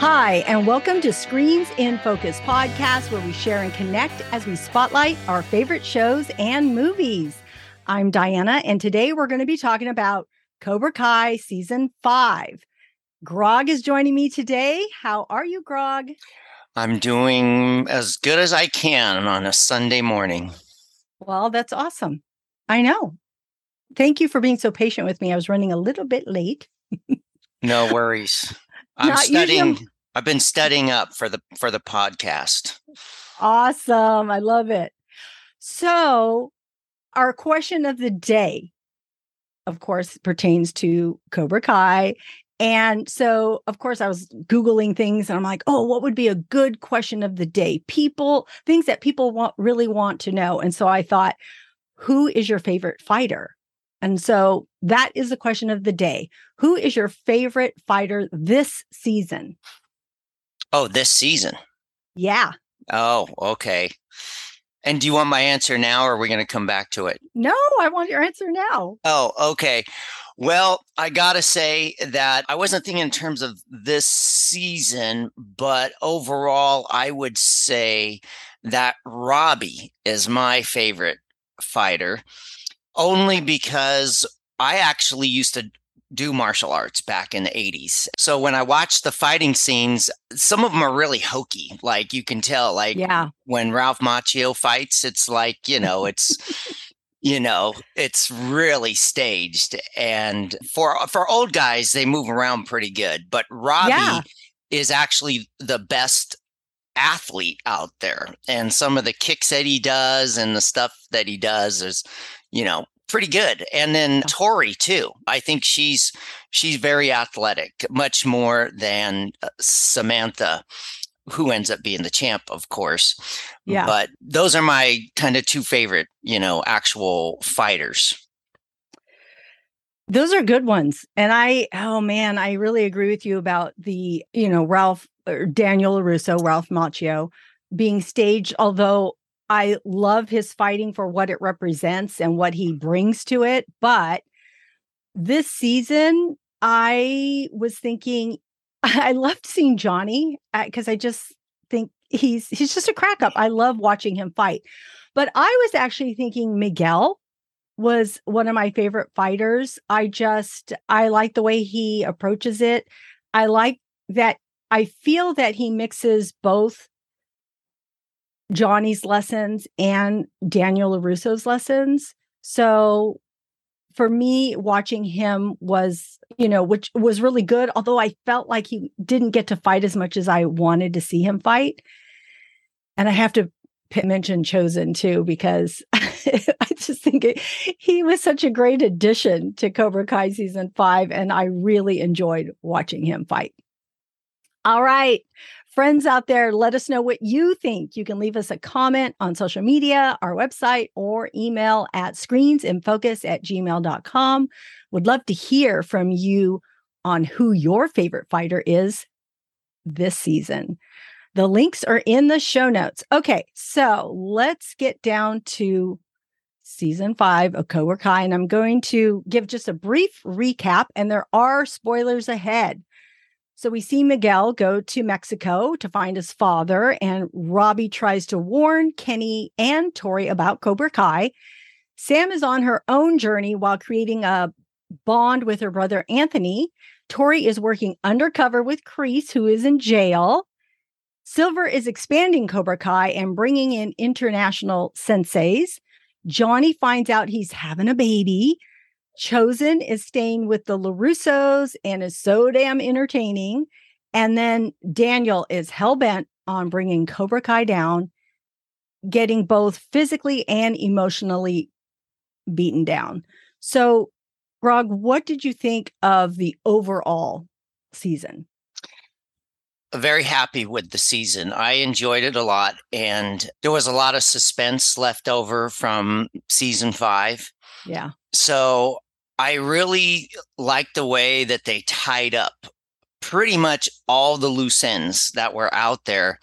Hi, and welcome to Screens in Focus podcast, where we share and connect as we spotlight our favorite shows and movies. I'm Diana, and today we're going to be talking about Cobra Kai season five. Grog is joining me today. How are you, Grog? I'm doing as good as I can on a Sunday morning. Well, that's awesome. I know. Thank you for being so patient with me. I was running a little bit late. no worries. I'm Not studying. I've been studying up for the for the podcast. Awesome. I love it. So, our question of the day of course pertains to Cobra Kai and so, of course, I was Googling things and I'm like, oh, what would be a good question of the day? People, things that people want really want to know. And so I thought, who is your favorite fighter? And so that is the question of the day. Who is your favorite fighter this season? Oh, this season? Yeah. Oh, okay. And do you want my answer now or are we going to come back to it? No, I want your answer now. Oh, okay. Well, I got to say that I wasn't thinking in terms of this season, but overall, I would say that Robbie is my favorite fighter only because I actually used to do martial arts back in the 80s. So when I watch the fighting scenes, some of them are really hokey. Like you can tell, like yeah. when Ralph Macchio fights, it's like, you know, it's you know it's really staged and for for old guys they move around pretty good but robbie yeah. is actually the best athlete out there and some of the kicks that he does and the stuff that he does is you know pretty good and then tori too i think she's she's very athletic much more than uh, samantha who ends up being the champ, of course. Yeah. But those are my kind of two favorite, you know, actual fighters. Those are good ones. And I, oh man, I really agree with you about the, you know, Ralph or Daniel LaRusso, Ralph Macchio being staged, although I love his fighting for what it represents and what he brings to it. But this season, I was thinking I loved seeing Johnny uh, because I just think he's he's just a crack up. I love watching him fight. But I was actually thinking Miguel was one of my favorite fighters. I just I like the way he approaches it. I like that I feel that he mixes both Johnny's lessons and Daniel LaRusso's lessons. So for me, watching him was, you know, which was really good. Although I felt like he didn't get to fight as much as I wanted to see him fight. And I have to mention Chozen too, because I just think it, he was such a great addition to Cobra Kai season five. And I really enjoyed watching him fight. All right friends out there, let us know what you think. You can leave us a comment on social media, our website, or email at screensinfocus at gmail.com. Would love to hear from you on who your favorite fighter is this season. The links are in the show notes. Okay, so let's get down to season five of Cobra Kai, and I'm going to give just a brief recap, and there are spoilers ahead. So we see Miguel go to Mexico to find his father, and Robbie tries to warn Kenny and Tori about Cobra Kai. Sam is on her own journey while creating a bond with her brother Anthony. Tori is working undercover with Kreese, who is in jail. Silver is expanding Cobra Kai and bringing in international senseis. Johnny finds out he's having a baby. Chozen is staying with the LaRussos and is so damn entertaining. And then Daniel is hell bent on bringing Cobra Kai down, getting both physically and emotionally beaten down. So, Grog, what did you think of the overall season? Very happy with the season. I enjoyed it a lot, and there was a lot of suspense left over from season five. Yeah. So I really like the way that they tied up pretty much all the loose ends that were out there.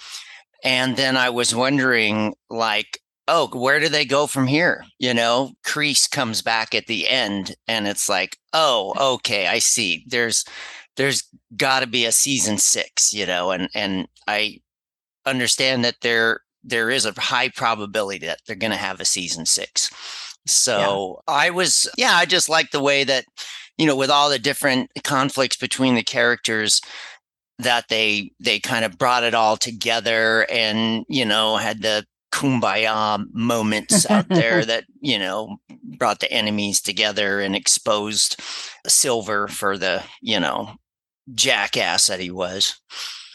And then I was wondering, like, oh, where do they go from here? You know, Kreese comes back at the end and it's like, oh, okay, I see. There's there's got to be a season six, you know, and and I understand that there there is a high probability that they're to have a season six. So yeah. I was, yeah, I just like the way that, you know, with all the different conflicts between the characters, that they they kind of brought it all together and you know had the kumbaya moments out there that you know brought the enemies together and exposed silver for the you know jackass that he was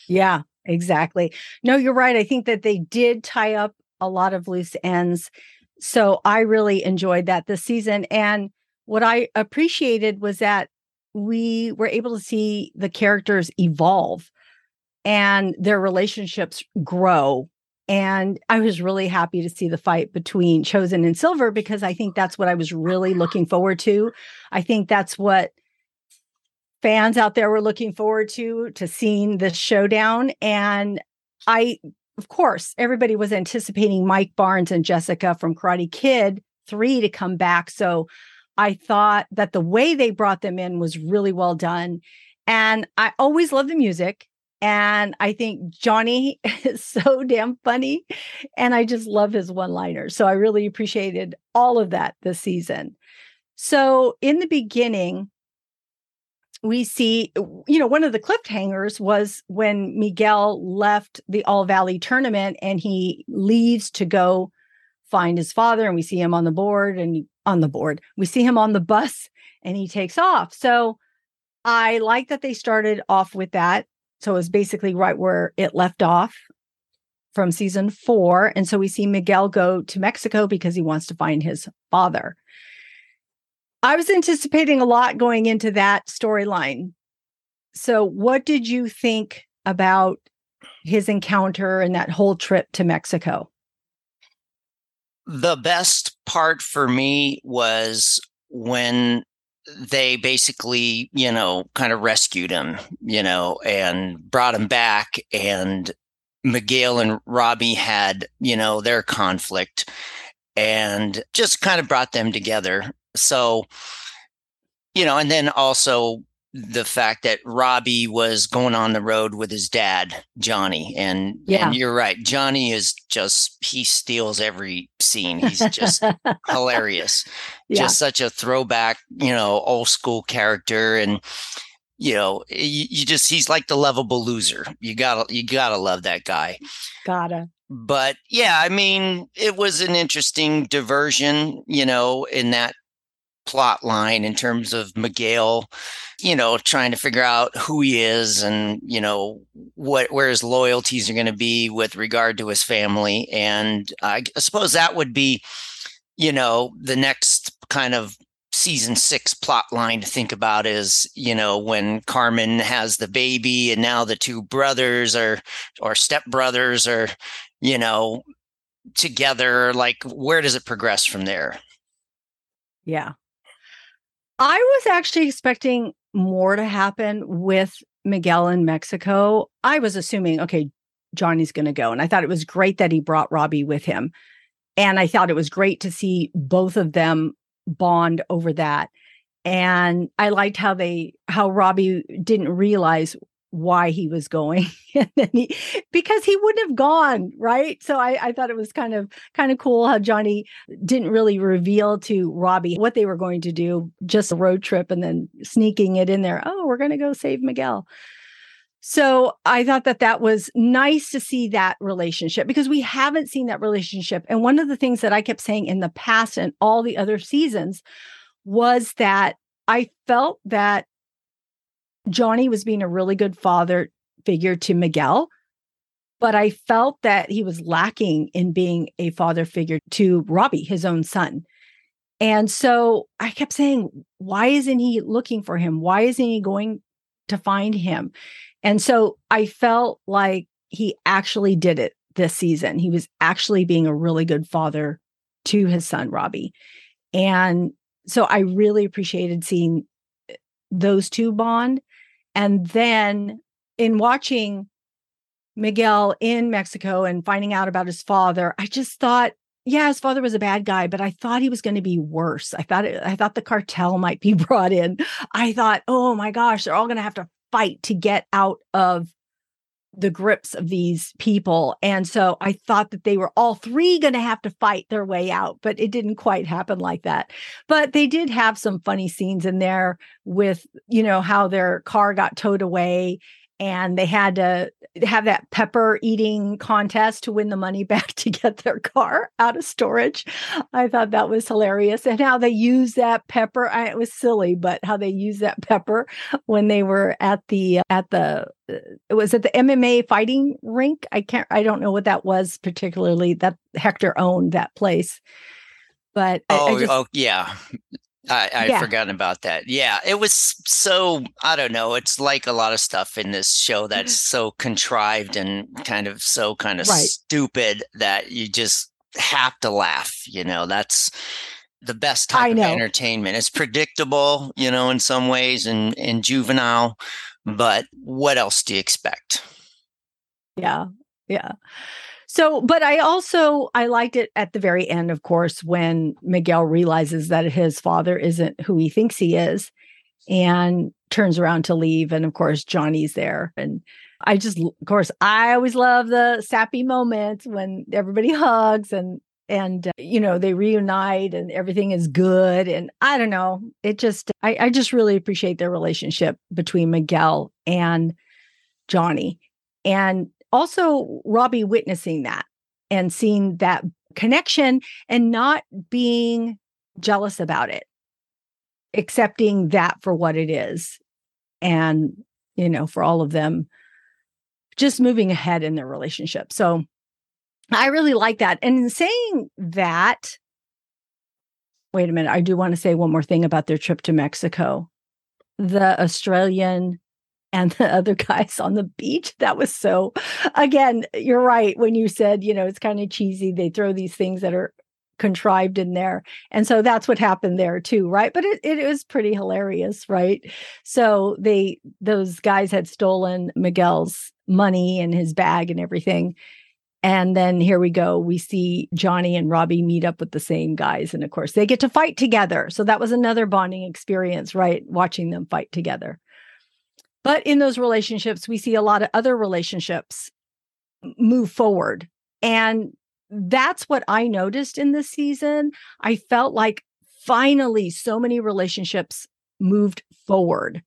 yeah exactly no you're right i think that they did tie up a lot of loose ends so i really enjoyed that this season and what i appreciated was that we were able to see the characters evolve and their relationships grow and I was really happy to see the fight between Chozen and Silver because I think that's what I was really looking forward to. I think that's what fans out there were looking forward to to seeing this showdown and I of course everybody was anticipating Mike Barnes and Jessica from Karate Kid 3 to come back so I thought that the way they brought them in was really well done and I always love the music and I think Johnny is so damn funny. And I just love his one liners. So I really appreciated all of that this season. So in the beginning, we see, you know, one of the cliffhangers was when Miguel left the All Valley tournament and he leaves to go find his father. And we see him on the board and on the board, we see him on the bus and he takes off. So I like that they started off with that. So it was basically right where it left off from season four. And so we see Miguel go to Mexico because he wants to find his father. I was anticipating a lot going into that storyline. So, what did you think about his encounter and that whole trip to Mexico? The best part for me was when they basically, you know, kind of rescued him, you know, and brought him back. And Miguel and Robbie had, you know, their conflict and just kind of brought them together. So, you know, and then also the fact that Robbie was going on the road with his dad, Johnny. And, yeah. and you're right. Johnny is just, he steals every scene. He's just hilarious. Yeah. Just such a throwback, you know, old school character. And, you know, you, you just, he's like the lovable loser. You gotta, you gotta love that guy. Gotta. But yeah, I mean, it was an interesting diversion, you know, in that plot line in terms of Miguel, you know, trying to figure out who he is and, you know, what where his loyalties are going to be with regard to his family. And I suppose that would be, you know, the next kind of season six plot line to think about is you know when carmen has the baby and now the two brothers are or step brothers are you know together. Like where does it progress from there? Yeah I was actually expecting more to happen with Miguel in Mexico. I was assuming, okay, Johnny's going to go. And I thought it was great that he brought Robbie with him. And I thought it was great to see both of them bond over that. And I liked how they, how Robbie didn't realize why he was going and then he because he wouldn't have gone right? So I, I thought it was kind of kind of cool how johnny didn't really reveal to robbie what they were going to do just a road trip and then sneaking it in there oh we're going to go save miguel. So i thought that that was nice to see that relationship because we haven't seen that relationship and one of the things that i kept saying in the past and all the other seasons was that i felt that Johnny was being a really good father figure to Miguel, but I felt that he was lacking in being a father figure to Robbie, his own son. And so I kept saying, why isn't he looking for him? Why isn't he going to find him? And so I felt like he actually did it this season. He was actually being a really good father to his son, Robbie. And so I really appreciated seeing eh, those two bond. And then in watching Miguel in Mexico and finding out about his father, I just thought, yeah, his father was a bad guy, but I thought he was going to be worse. I thought it, I thought the cartel might be brought in. I thought, oh my gosh, they're all going to have to fight to get out of the grips of these people. And so I thought that they were all three going to have to fight their way out, but it didn't quite happen like that. But they did have some funny scenes in there with, you know, how their car got towed away and they had to have that pepper eating contest to win the money back to get their car out of storage. I thought that was hilarious. And how they use that pepper, I, it was silly, but how they use that pepper when they were at the at the uh, it was at the MMA fighting rink. I can't I don't know what that was particularly that Hector owned that place. But oh, I, I oh, just, oh yeah. I, I yeah. forgotten about that. Yeah, it was so I don't know. It's like a lot of stuff in this show that's mm-hmm. so contrived and kind of so kind of right. stupid that you just have to laugh. You know, that's the best type of entertainment. It's predictable, you know, in some ways and and juvenile, but what else do you expect? Yeah. Yeah. So, but I also I liked it at the very end, of course, when Miguel realizes that his father isn't who he thinks he is and turns around to leave. And of course, Johnny's there. And I just of course I always love the sappy moments when everybody hugs and and uh, you know they reunite and everything is good and i don't know it just I, I just really appreciate their relationship between miguel and johnny and also Robbie witnessing that and seeing that connection and not being jealous about it, accepting that for what it is. And, you know, for all of them, just moving ahead in their relationship. So I really like that. And in saying that, wait a minute, I do want to say one more thing about their trip to Mexico. The Australian and the other guys on the beach. That was so, again, you're right. When you said, you know, it's kind of cheesy, they throw these things that are contrived in there. And so that's what happened there too, right? But it, it was pretty hilarious, right? So they, those guys had stolen Miguel's money and his bag and everything. And then here we go. We see Johnny and Robbie meet up with the same guys. And of course, they get to fight together. So that was another bonding experience, right? Watching them fight together. But in those relationships, we see a lot of other relationships move forward. And that's what I noticed in this season. I felt like finally so many relationships moved forward.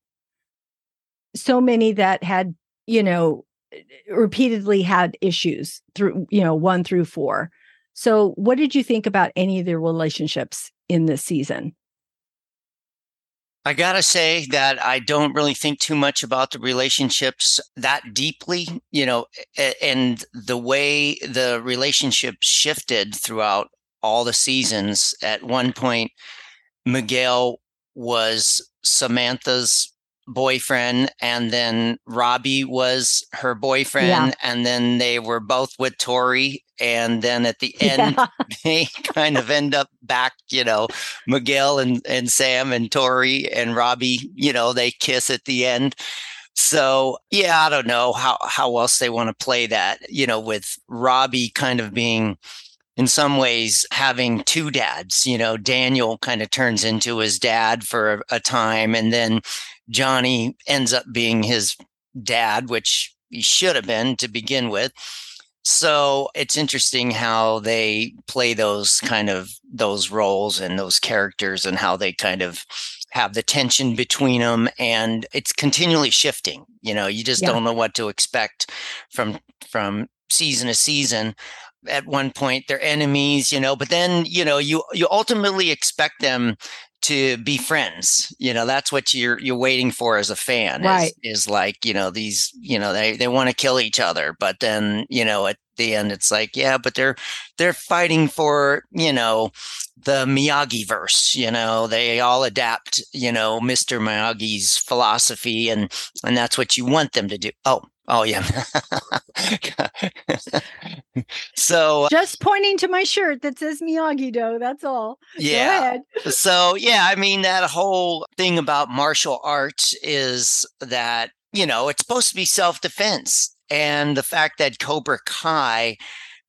So many that had, you know, repeatedly had issues through, you know, one through four. So, what did you think about any of the relationships in this season? I gotta say that I don't really think too much about the relationships that deeply, you know, and the way the relationship shifted throughout all the seasons. At one point, Miguel was Samantha's boyfriend and then Robbie was her boyfriend yeah. and then they were both with Tori and then at the end yeah. they kind of end up back you know Miguel and and Sam and Tori and Robbie you know they kiss at the end so yeah I don't know how how else they want to play that you know with Robbie kind of being in some ways having two dads you know Daniel kind of turns into his dad for a, a time and then Johnny ends up being his dad, which he should have been to begin with. So it's interesting how they play those kind of those roles and those characters and how they kind of have the tension between them and it's continually shifting. You know, you just yeah. don't know what to expect from from season to season at one point they're enemies you know but then you know you you ultimately expect them to be friends. You know, that's what you're you're waiting for as a fan. Right. Is, is like, you know, these, you know, they they want to kill each other, but then, you know, at the end it's like, yeah, but they're they're fighting for, you know, the Miyagi verse, you know, they all adapt, you know, Mr. Miyagi's philosophy and and that's what you want them to do. Oh, Oh yeah. so just pointing to my shirt that says Miyagi Do. That's all. Yeah. so yeah, I mean that whole thing about martial arts is that you know it's supposed to be self defense, and the fact that Cobra Kai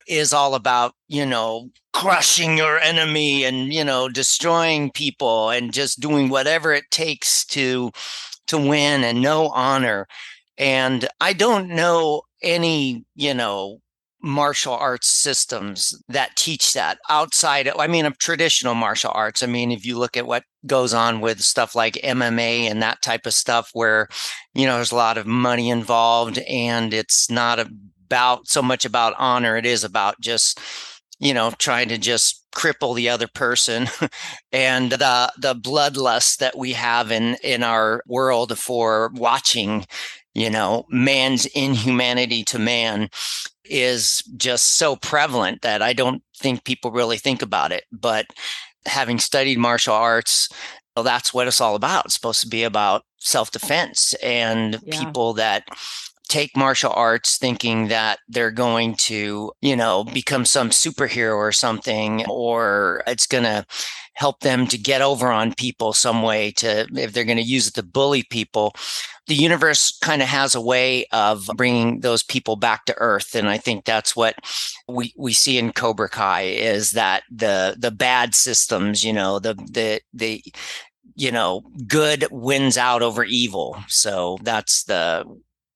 is all about you know crushing your enemy and you know destroying people and just doing whatever it takes to to win and no honor. And I don't know any, you know, martial arts systems that teach that outside i mean of traditional martial arts. I mean if you look at what goes on with stuff like mma and that type of stuff where you know there's a lot of money involved and it's not about so much about honor it is about just you know trying to just cripple the other person. And the the bloodlust that we have in in our world for watching you know man's inhumanity to man is just so prevalent that I don't think people really think about it. But having studied martial arts, well, that's what it's all about. It's supposed to be about self defense and yeah. people that take martial arts thinking that they're going to, you know, become some superhero or something, or it's going to help them to get over on people some way to, if they're going to use it to bully people. The universe kind of has a way of bringing those people back to earth and i think that's what we we see in cobra kai is that the the bad systems you know the the the you know good wins out over evil. So that's the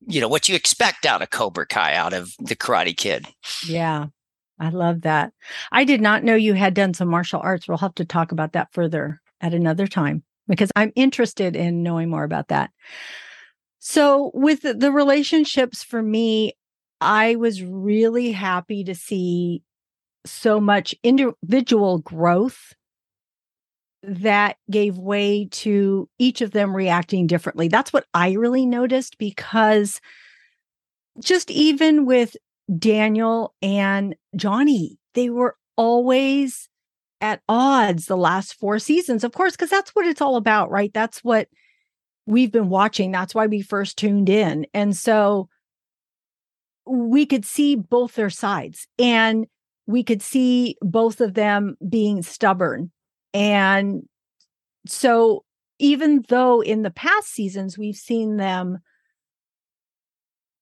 you know what you expect out of cobra kai out of the karate kid. Yeah i love that. I did not know you had done some martial arts. We'll have to talk about that further at another time because i'm interested in knowing more about that. So, with the relationships for me, I was really happy to see so much individual growth that gave way to each of them reacting differently. That's what I really noticed because just even with Daniel and Johnny, they were always at odds the last four seasons, of course, because that's what it's all about, right? That's what we've been watching. That's why we first tuned in. And so we could see both their sides and we could see both of them being stubborn. And so even though in the past seasons we've seen them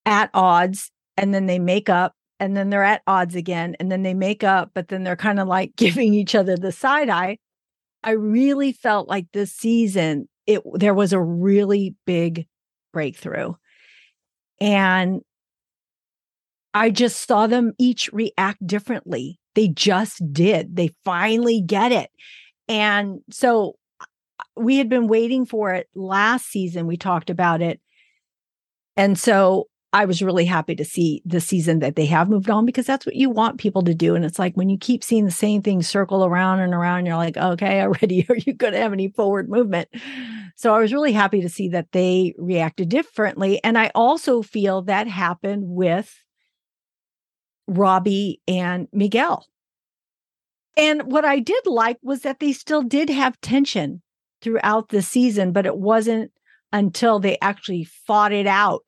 at odds and then they make up and then they're at odds again and then they make up but then they're kind of like giving each other the side eye i really felt like this season it there was a really big breakthrough. And i just saw them each react differently. They just did. They finally get it and so uh, we had been waiting for it last season we talked about it and so I was really happy to see the season that they have moved on because that's what you want people to do. And it's like when you keep seeing the same thing circle around and around, you're like, okay, already, are you going to have any forward movement? So I was really happy to see that they reacted differently. And I also feel that happened with Robbie and Miguel. And what I did like was that they still did have tension throughout the season, but it wasn't until they actually fought it out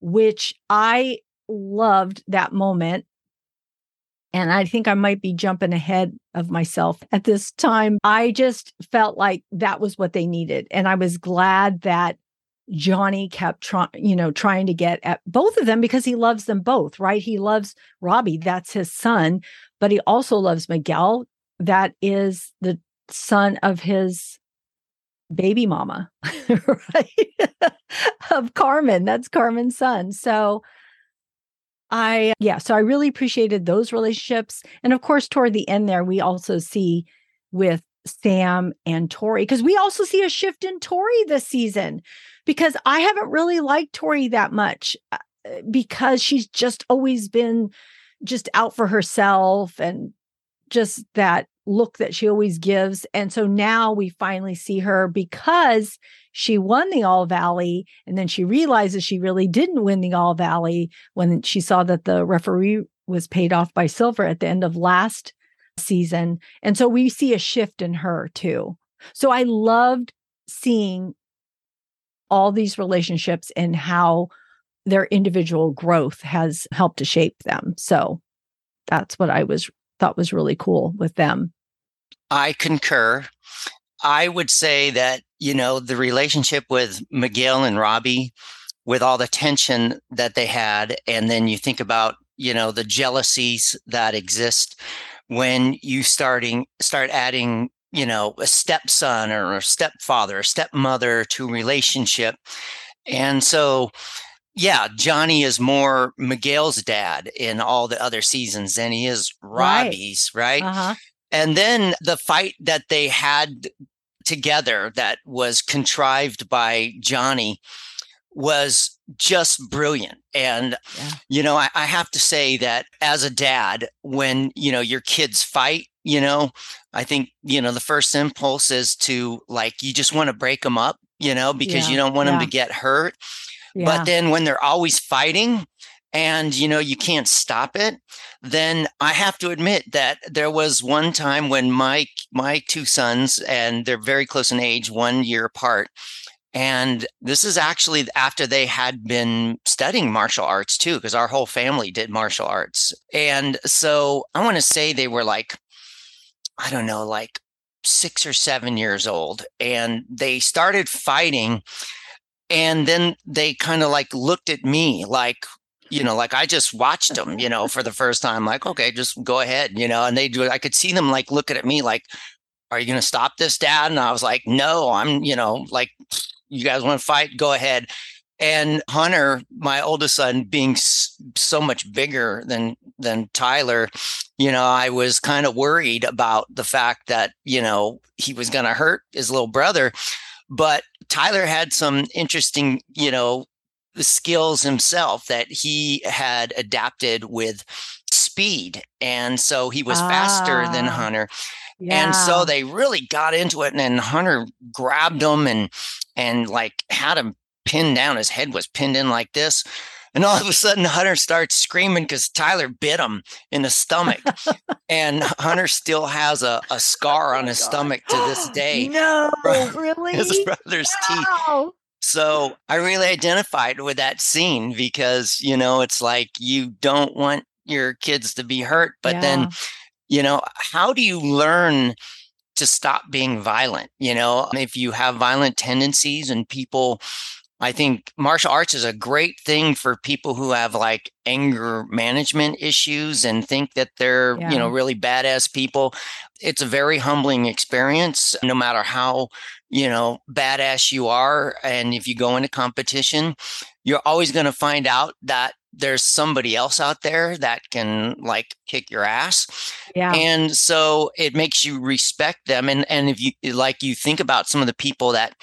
which I loved that moment. And I think I might be jumping ahead of myself at this time. I just felt like that was what they needed. And I was glad that Johnny kept trying, you know, trying to get at both of them because he loves them both, right? He loves Robbie, that's his son, but he also loves Miguel, that is the son of his baby mama, right? of Carmen. That's Carmen's son. So I, yeah, so I really appreciated those relationships. And of course, toward the end there, we also see with Sam and Tori, because we also see a shift in Tori this season, because I haven't really liked Tori that much uh, because she's just always been just out for herself and just that look that she always gives. And so now we finally see her because she won the All Valley. And then she realizes she really didn't win the All Valley when she saw that the referee was paid off by Silver at the end of last season. And so we see a shift in her too. So I loved seeing all these relationships and how their individual growth has helped to shape them. So that's what I was thought was really cool with them. I concur. I would say that, you know, the relationship with Miguel and Robbie, with all the tension that they had, and then you think about, you know, the jealousies that exist when you starting start adding you know, a stepson or a stepfather, a stepmother to a relationship. And so, yeah, Johnny is more Miguel's dad in all the other seasons than he is Robbie's, right? right? Uh-huh. And then the fight that they had together that was contrived by Johnny was just brilliant. And, yeah. you know, I, I, have to say that as a dad, when, you know, your kids fight, you know, I think, you know, the first impulse is to like, you just want to break them up, you know, because yeah. you don't want yeah. them to get hurt. But then when they're always fighting, and you know you can't stop it then i have to admit that there was one time when my my two sons and they're very close in age one year apart and this is actually after they had been studying martial arts too, because our whole family did martial arts. And so I want to say they were like, I don't know, like six or seven years old. And they started fighting. And then they kind of like looked at me like, you know, like I just watched them, you know, for the first time, like, okay, just go ahead, you know, and they do, I could see them like looking at me like, are you going to stop this, dad? And I was like, no, I'm, you know, like, you guys want to fight? Go ahead. And Hunter, my oldest son, being so much bigger than than Tyler, you know, I was kind of worried about the fact that you know he was going to hurt his little brother. But Tyler had some interesting, you know, skills himself that he had adapted with speed, and so he was ah. faster than ah. Hunter. Yeah. And so they really got into it. And then Hunter grabbed him and and like had him pinned down. His head was pinned in like this. And all of a sudden, Hunter starts screaming because Tyler bit him in the stomach. and Hunter still has a, a scar on oh his God. stomach to this day. No, really? His brother's wow. teeth. So I really identified with that scene because, you know, it's like you don't want your kids to be hurt, but yeah. then you know how do you learn to stop being violent you know if you have violent tendencies and people I think martial arts is a great thing for people who have like anger management issues and think that they're, yeah. you know, really badass people. It's a very humbling experience, no matter how, you know, badass you are. And if you go into competition, you're always going to find out that there's somebody else out there that can like kick your ass. Yeah. And so it makes you respect them. And and if you like you think about some of the people that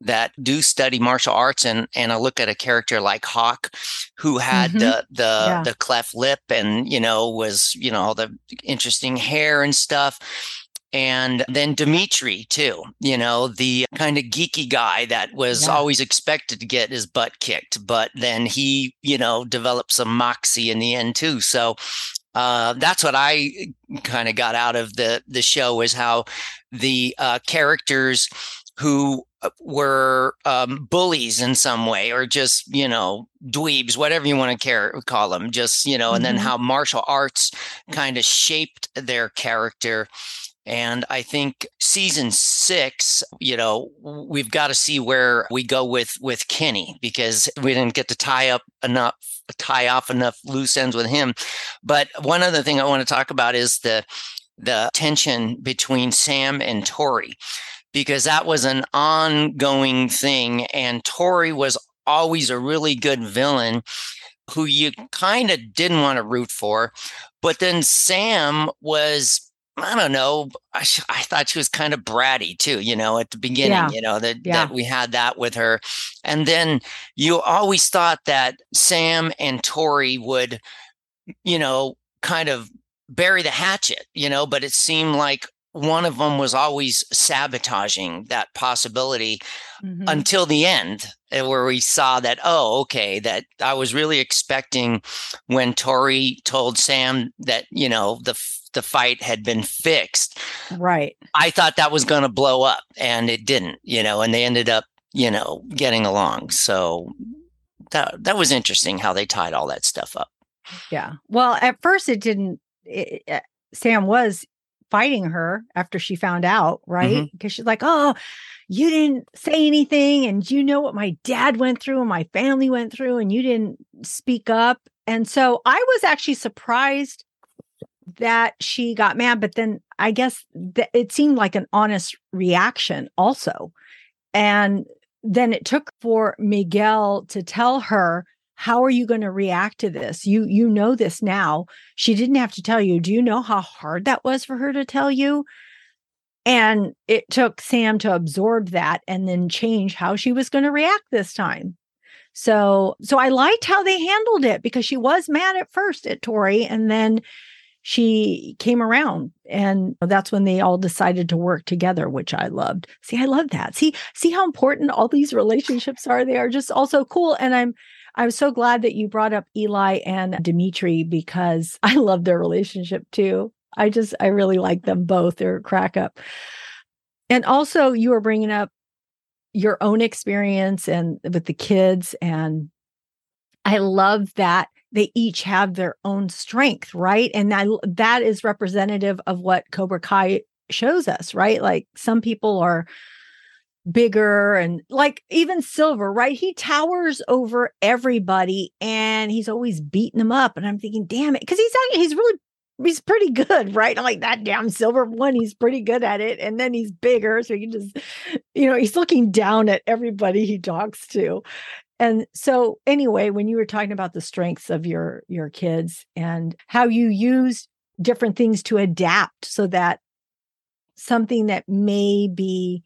that do study martial arts and and I look at a character like Hawk who had mm-hmm. the the yeah. the cleft lip and you know was you know all the interesting hair and stuff and then Demetri too, you know, the kind of geeky guy that was yeah. always expected to get his butt kicked, but then he, you know, developed some moxie in the end too. So uh, that's what I kind of got out of the the show is how the uh, characters who uh, were um, bullies in some way or just you know dweebs whatever you want to care call them just you know mm-hmm. and then mm-hmm. how martial arts kind of shaped their character and I think season six, you know, we've got to see where we go with with Kenny because we didn't get to tie up enough, tie off enough loose ends with him. But one other thing I want to talk about is the the tension between Sam and Tori, because that was an ongoing thing, and Tori was always a really good villain who you kind of didn't want to root for. But then Sam was I don't know. I, I, thought she was kind of bratty too, you know, at the beginning, yeah. you know, that, yeah. that we had that with her. And then you always thought that Sam and Tori would, you know, kind of bury the hatchet, you know, but it seemed like one of them was always sabotaging that possibility mm-hmm. until the end eh, where we saw that oh okay that i was really expecting when tori told sam that you know the the fight had been fixed. Right. I thought that was going to blow up and it didn't, you know, and they ended up, you know, getting along. So that that was interesting how they tied all that stuff up. Yeah. Well, at first it didn't it, it, Sam was fighting her after she found out, right? Mm-hmm. Because she's like, "Oh, you didn't say anything and you know what my dad went through and my family went through and you didn't speak up." And so I was actually surprised that she got mad, but then I guess th- it seemed like an honest reaction also. And then it took for Miguel to tell her, how are you going to react to this? You you know this now. She didn't have to tell you. Do you know how hard that was for her to tell you? And it took Sam to absorb that and then change how she was going to react this time. So so I liked how they handled it because she was mad at first at Tori and then she came around and that's when they all decided to work together which i loved see i love that see see how important all these relationships are they are just also cool and i'm i'm so glad that you brought up eli and demetri because i love their relationship too i just i really like them both they're crack up and also you were bringing up your own experience and with the kids and i love that they each have their own strength, right? And that, that is representative of what Cobra Kai shows us, right? Like some people are bigger and like even Silver, right? He towers over everybody and he's always beating them up. And I'm thinking, damn it, because he's he's really he's pretty good, right? I'm like that damn Silver one, he's pretty good at it. And then he's bigger. So he just, you know, he's looking down at everybody he talks to and so anyway when you were talking about the strengths of your your kids and how you use different things to adapt so that something that may be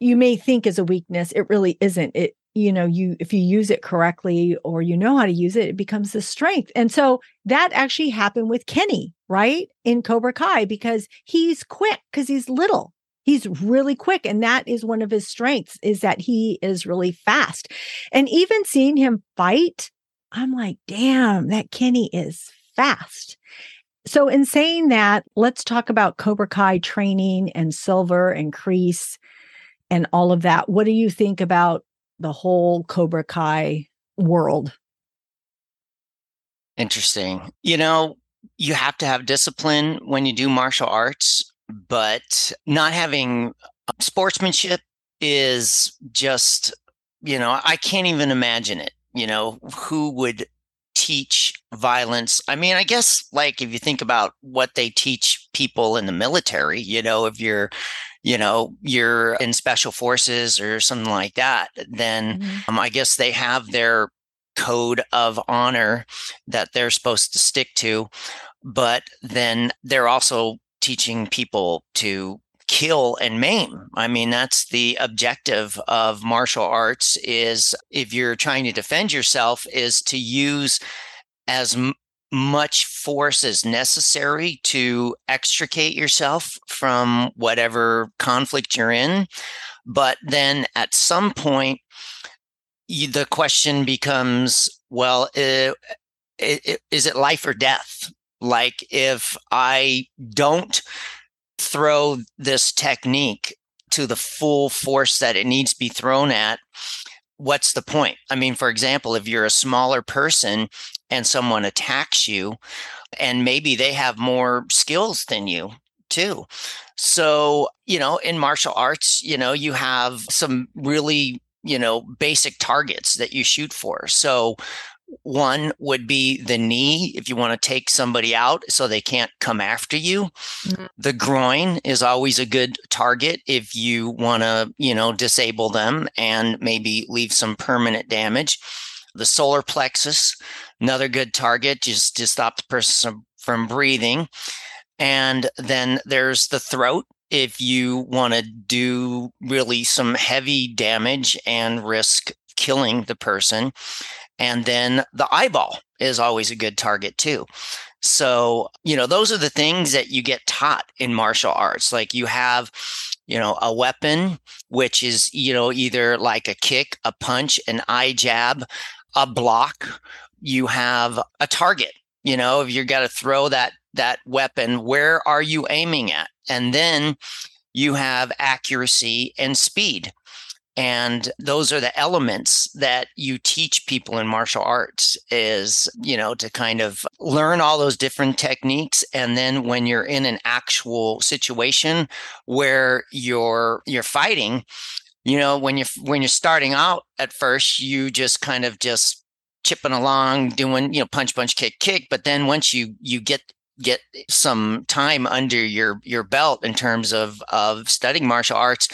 you may think is a weakness it really isn't. It you know you if you use it correctly or you know how to use it it becomes a strength. And so that actually happened with kenny right in cobra kai because he's quick because he's little. He's really quick and that is one of his strengths is that he is really fast. And even seeing him fight i'm like damn that kenny is fast. So in saying that let's talk about cobra kai training and silver and kreese and all of that. What do you think about the whole cobra kai world? Interesting. You know you have to have discipline when you do martial arts but not having uh, sportsmanship is just you know i can't even imagine it. You know who would teach violence? I mean i guess like if you think about what they teach people in the military you know if you're you know you're in special forces or something like that then mm-hmm. um, i guess they have their code of honor that they're supposed to stick to but then they're also teaching people to kill and maim. I mean, that's the objective of martial arts is if you're trying to defend yourself is to use as much force as necessary to extricate yourself from whatever conflict you're in. But then at some point, you, the question becomes, well, uh, is it life or death? Like if I don't throw this technique to the full force that it needs to be thrown at, what's the point? I mean, for example, if you're a smaller person and someone attacks you, and maybe they have more skills than you too. So, you know, in martial arts, you know, you have some really, you know, basic targets that you shoot for. So, one would be the knee if you want to take somebody out so they can't come after you. Mm-hmm. The groin is always a good target if you want to, you know, disable them and maybe leave some permanent damage. The solar plexus, another good target just to stop the person from breathing. And then there's the throat if you want to do really some heavy damage and risk killing the person. And then the eyeball is always a good target too. So, you know, those are the things that you get taught in martial arts. Like you have, you know, a weapon, which is, you know, either like a kick, a punch, an eye jab, a block. You have a target, you know, if you're got to throw that that weapon, where are you aiming at? And then you have accuracy and speed. And those are the elements that you teach people in martial arts is, you know, to kind of learn all those different techniques. And then when you're in an actual situation where you're, you're fighting, you know, when you're, when you're starting out at first, you just kind of just chipping along doing, you know, punch, punch, kick, kick. But then once you, you get get some time under your your belt in terms of of studying martial arts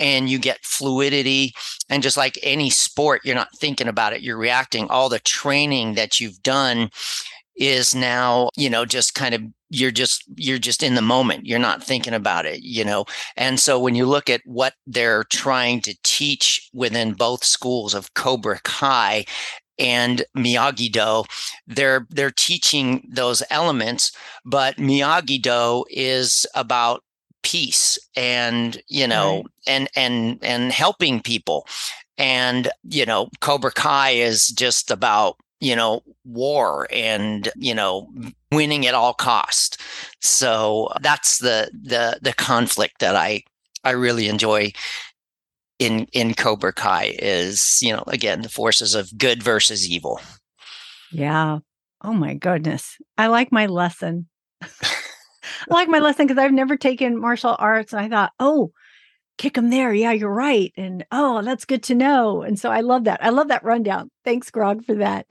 and you get fluidity and just like any sport you're not thinking about it you're reacting all the training that you've done is now you know just kind of you're just you're just in the moment you're not thinking about it you know and so when you look at what they're trying to teach within both schools of cobra kai and Miyagi Do, they're they're teaching those elements, but Miyagi Do is about peace and you know right. and and and helping people and you know cobra kai is just about you know war and you know winning at all cost so that's the the the conflict that i i really enjoy in in cobra kai is you know again the forces of good versus evil yeah oh my goodness i like my lesson I like my lesson because I've never taken martial arts. And I thought, oh, kick them there. Yeah, you're right. And oh, that's good to know. And so I love that. I love that rundown. Thanks, Grog, for that.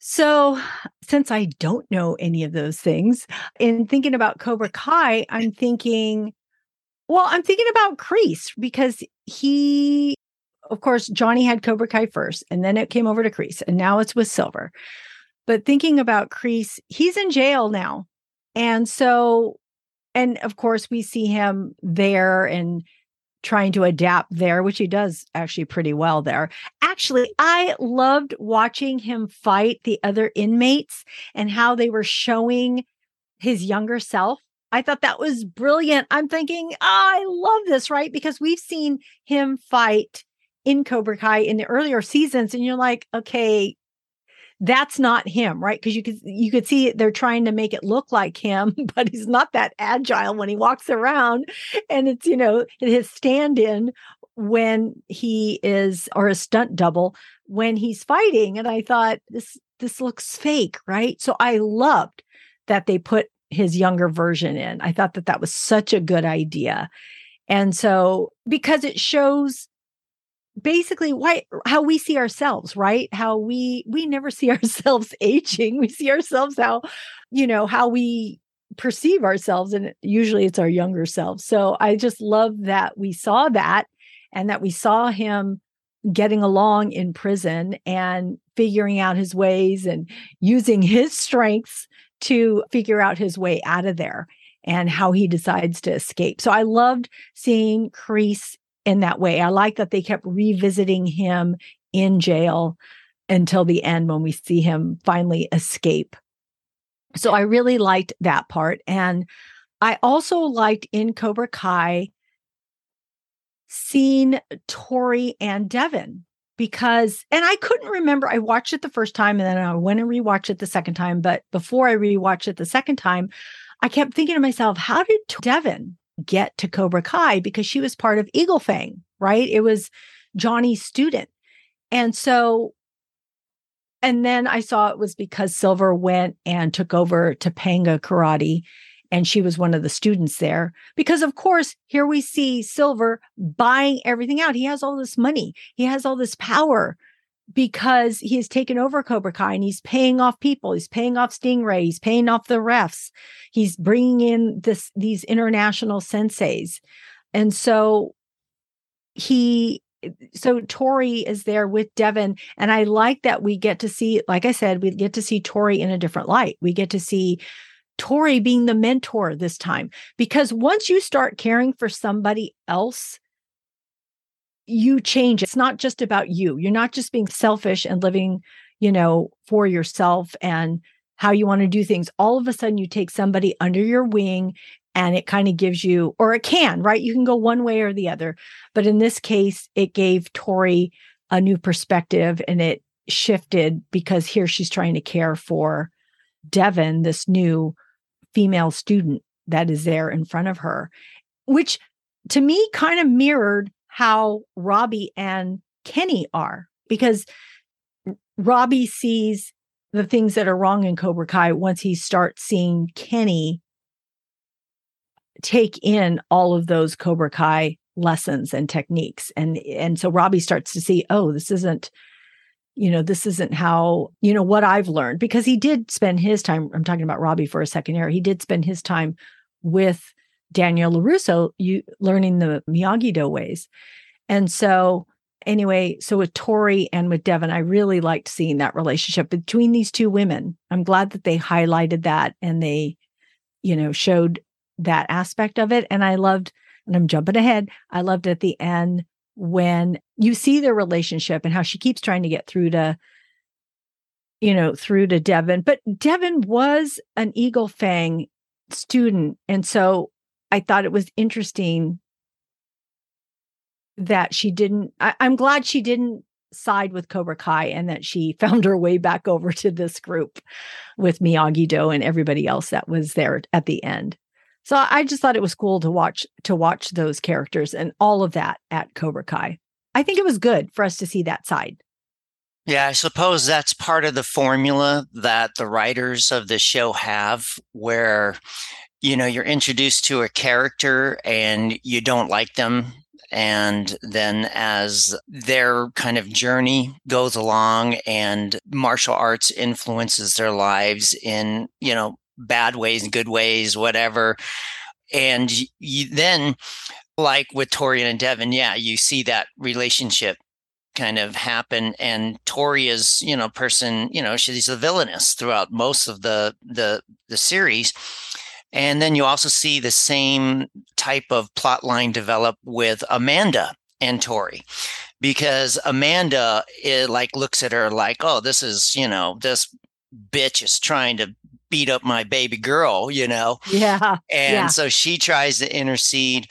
So, since I don't know any of those things, in thinking about Cobra Kai, I'm thinking, well, I'm thinking about Kreese because he, of course, Johnny had Cobra Kai first, and then it came over to Kreese, and now it's with Silver. But thinking about Kreese, he's in jail now and so, and of course, we see him there and trying to adapt there, which he does actually pretty well there. Actually, I loved watching him fight the other inmates and how they were showing his younger self. I thought that was brilliant. I'm thinking, oh, I love this, right? Because we've seen him fight in Cobra Kai in the earlier seasons, and you're like, okay, that's not him, right? Because you could you could see they're trying to make it look like him, but he's not that agile when he walks around. And it's, you know, his stand-in when he is or a stunt double when he's fighting. And I thought this this looks fake, right? So I loved that they put his younger version in. I thought that that was such a good idea. And so because it shows basically why how we see ourselves right how we we never see ourselves aging we see ourselves how you know how we perceive ourselves and usually it's our younger selves so i just love that we saw that and that we saw him getting along in prison and figuring out his ways and using his strengths to figure out his way out of there and how he decides to escape. So I loved seeing Kreese in that way. I like that they kept revisiting him in jail until the end when we see him finally escape. So I really liked that part. And I also liked in Cobra Kai seeing Tori and Devon because, and I couldn't remember, I watched it the first time and then I went and rewatched it the second time. But before I rewatched it the second time, I kept thinking to myself, how did Devon get to Cobra Kai because she was part of Eagle Fang, right? It was Johnny's student. And so, and then I saw it was because Silver went and took over Topanga Karate and she was one of the students there. Because, of course, here we see Silver buying everything out. He has all this money, he has all this power because he has taken over Cobra Kai and he's paying off people. He's paying off Stingray. He's paying off the refs. He's bringing in this these international senseis, and so he so Tori is there with Devon, and I like that we get to see, like I said, we get to see Tori in a different light. We get to see Tori being the mentor this time because once you start caring for somebody else you change. It's not just about you. You're not just being selfish and living, you know, for yourself and how you want to do things. All of a sudden, you take somebody under your wing and it kind of gives you, or it can, right? You can go one way or the other. But in this case, it gave Tori a new perspective and it shifted because here she's trying to care for Devon, this new female student that is there in front of her, which to me kind of mirrored how Robbie and Kenny are because Robbie sees the things that are wrong in Cobra Kai once he starts seeing Kenny take in all of those Cobra Kai lessons and techniques. And and so Robbie starts to see oh this isn't you know, this isn't how, you know, what I've learned because he did spend his time. I'm talking about Robbie for a second here. He did spend his time with Daniel LaRusso, you learning the Miyagi Do ways. And so, anyway, so with Tori and with Devon, I really liked seeing that relationship between these two women. I'm glad that they highlighted that and they, you know, showed that aspect of it. And I loved, and I'm jumping ahead, I loved at the end when you see their relationship and how she keeps trying to get through to, you know, through to Devon. But Devon was an Eagle Fang student. And so I thought it was interesting that she didn't I, am glad she didn't side with Cobra Kai and that she found her way back over to this group with Miyagi Do and everybody else that was there at the end. So I just thought it was cool to watch to watch those characters and all of that at Cobra Kai. I think it was good for us to see that side. Yeah, I suppose that's part of the formula that the writers of the show have where you know you're introduced to a character and you don't like them and then as their kind of journey goes along and martial arts influences their lives in you know bad ways and good ways whatever. And you then like with torian and devon yeah you see that relationship kind of happen. And tori is you know person you know she's a villainess throughout most of the the the series. And then you also see the same type of plot line develop with Amanda and Tori. Because Amanda it, like looks at her like, oh, this is, you know, this bitch is trying to beat up my baby girl, you know? Yeah. And yeah. so she tries to intercede,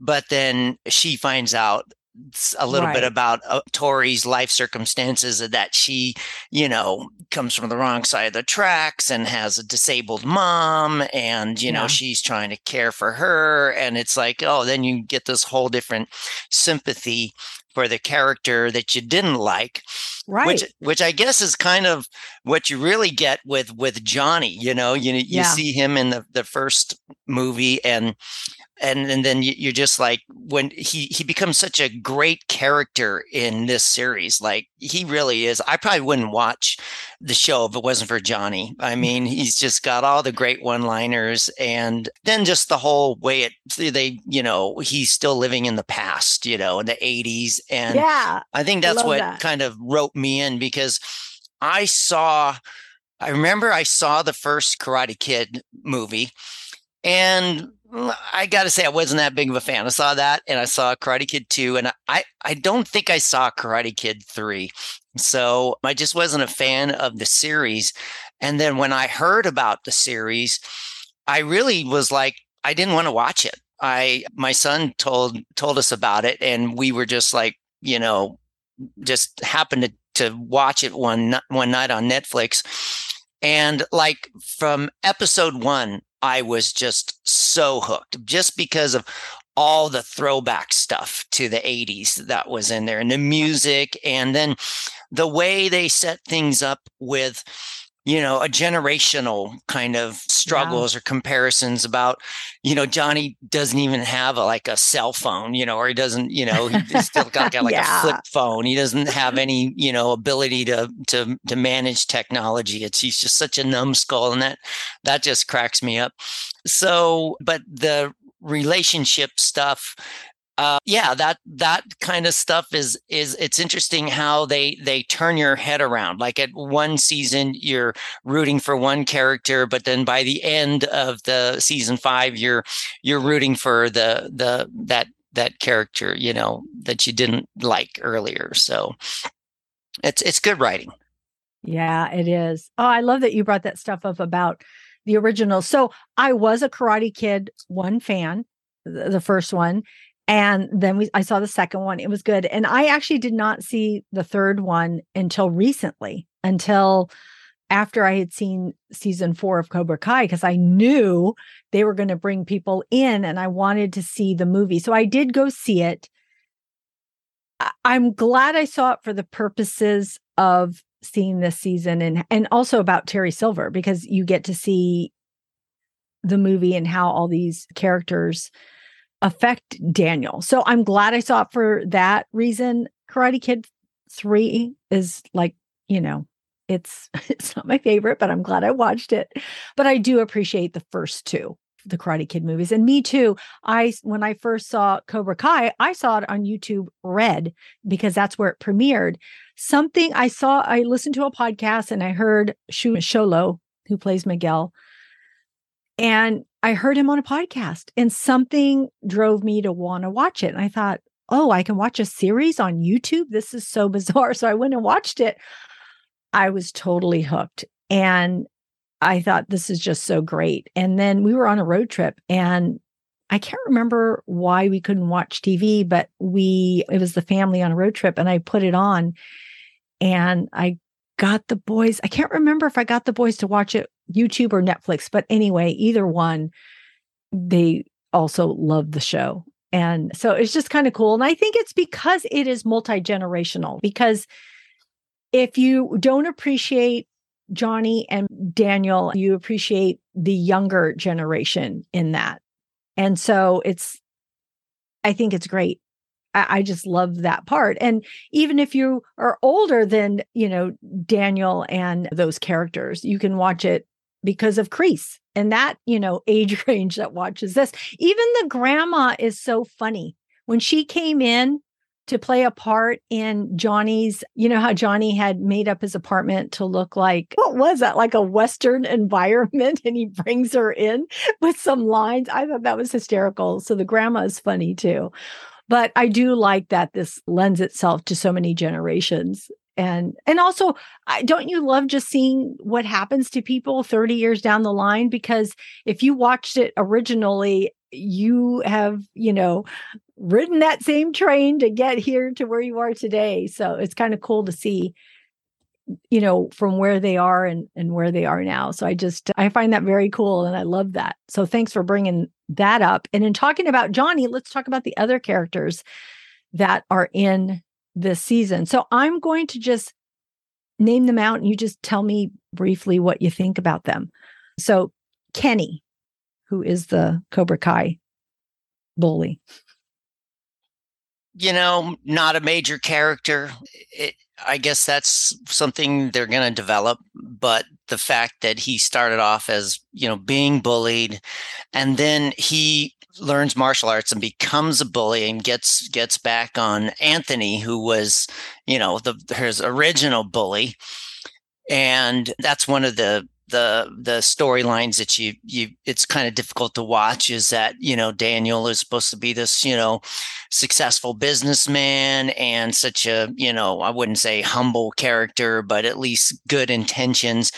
but then she finds out a little right. bit about uh, Tori's life circumstances that she, you know, comes from the wrong side of the tracks and has a disabled mom and you yeah. know she's trying to care for her and it's like oh then you get this whole different sympathy for the character that you didn't like right which which i guess is kind of what you really get with with johnny you know you you yeah. see him in the the first movie and and and then you're just like when he he becomes such a great character in this series like he really is i probably wouldn't watch the show if it wasn't for johnny i mm. mean he's just got all the great one liners and then just the whole way it they you know he's still living in the past you know in the 80s and yeah i think that's I what that. kind of wrote me in because i saw i remember i saw the first karate kid movie and mm, I got to say, I wasn't that big of a fan. I saw that and I saw Karate Kid 2, and I, I don't think I saw Karate Kid 3. So I just wasn't a fan of the series. And then when I heard about the series, I really was like, I didn't want to watch it. I my son told told us about it, and we were just like, you know, just happened to to watch it one one night on Netflix. And like from episode one, I was just so hooked just because of all the throwback stuff to the 80s that was in there and the music and then the way they set things up with you know a generational kind of struggles yeah. or comparisons about you know johnny doesn't even have a, like a cell phone you know or he doesn't you know he's still got, got like yeah. a flip phone he doesn't have any you know ability to to to manage technology it's he's just such a numbskull and that that just cracks me up so but the relationship stuff uh, yeah, that that kind of stuff is is it's interesting how they they turn your head around. Like at one season, you're rooting for one character, but then by the end of the season five, you're you're rooting for the the that that character, you know, that you didn't like earlier. So it's it's good writing. Yeah, it is. Oh, I love that you brought that stuff up about the original. So I was a Karate Kid one fan, the first one, and then we I saw the second one. It was good. And I actually did not see the third one until recently, until after I had seen season four of Cobra Kai, because I knew they were going to bring people in and I wanted to see the movie. So I did go see it. I'm glad I saw it for the purposes of seeing this season and and also about Terry Silver because you get to see the movie and how all these characters affect Daniel. So I'm glad I saw it for that reason. Karate Kid 3 is like you know, it's it's not my favorite, but I'm glad I watched it. But I do appreciate the first two the Karate Kid movies. And me too. I when I first saw Cobra Kai, I saw it on YouTube Red because that's where it premiered. Something I saw, I listened to a podcast and I heard Shu Xolo, who plays Miguel, and I heard him on a podcast, and something drove me to want to watch it. And I thought, oh, I can watch a series on YouTube. This is so bizarre. So I went and watched it. I was totally hooked. And I thought this is just so great. And then we were on a road trip and I can't remember why we couldn't watch TV, but we, it was the family on a road trip and I put it on and I got the boys. I can't remember if I got the boys to watch it YouTube or Netflix, but anyway, either one, they also love the show. And so it's just kind of cool. And I think it's because it is multi generational, because if you don't appreciate Johnny and Daniel, you appreciate the younger generation in that. And so it's, I think it's great. I, I just love that part. And even if you are older than, you know, Daniel and those characters, you can watch it because of Kreese and that, you know, age range that watches this. Even the grandma is so funny. When she came in to play a part in Johnny's, you know, how Johnny had made up his apartment to look like, what was that, like a Western environment? And he brings her in with some lines. I thought that was hysterical. So the grandma is funny too. But I do like that this lends itself to so many generations and and also don't you love just seeing what happens to people 30 years down the line because if you watched it originally you have you know ridden that same train to get here to where you are today. So it's kind of cool to see, you know, from where they are and, and where they are now. So I just, I find that very cool and I love that. So thanks for bringing that up. And in talking about Johnny, let's talk about the other characters that are in this season. So I'm going to just name them out and you just tell me briefly what you think about them. So Kenny, who is the Cobra Kai bully you know, not a major character. It, I guess that's something they're going to develop. But the fact that he started off as, you know, being bullied and then he learns martial arts and becomes a bully and gets gets back on Anthony who was you know the his original bully. And that's one of the the the storylines that you you it's kind of difficult to watch is that you know Daniel is supposed to be this you know successful businessman and such a you know I wouldn't say humble character but at least good intentions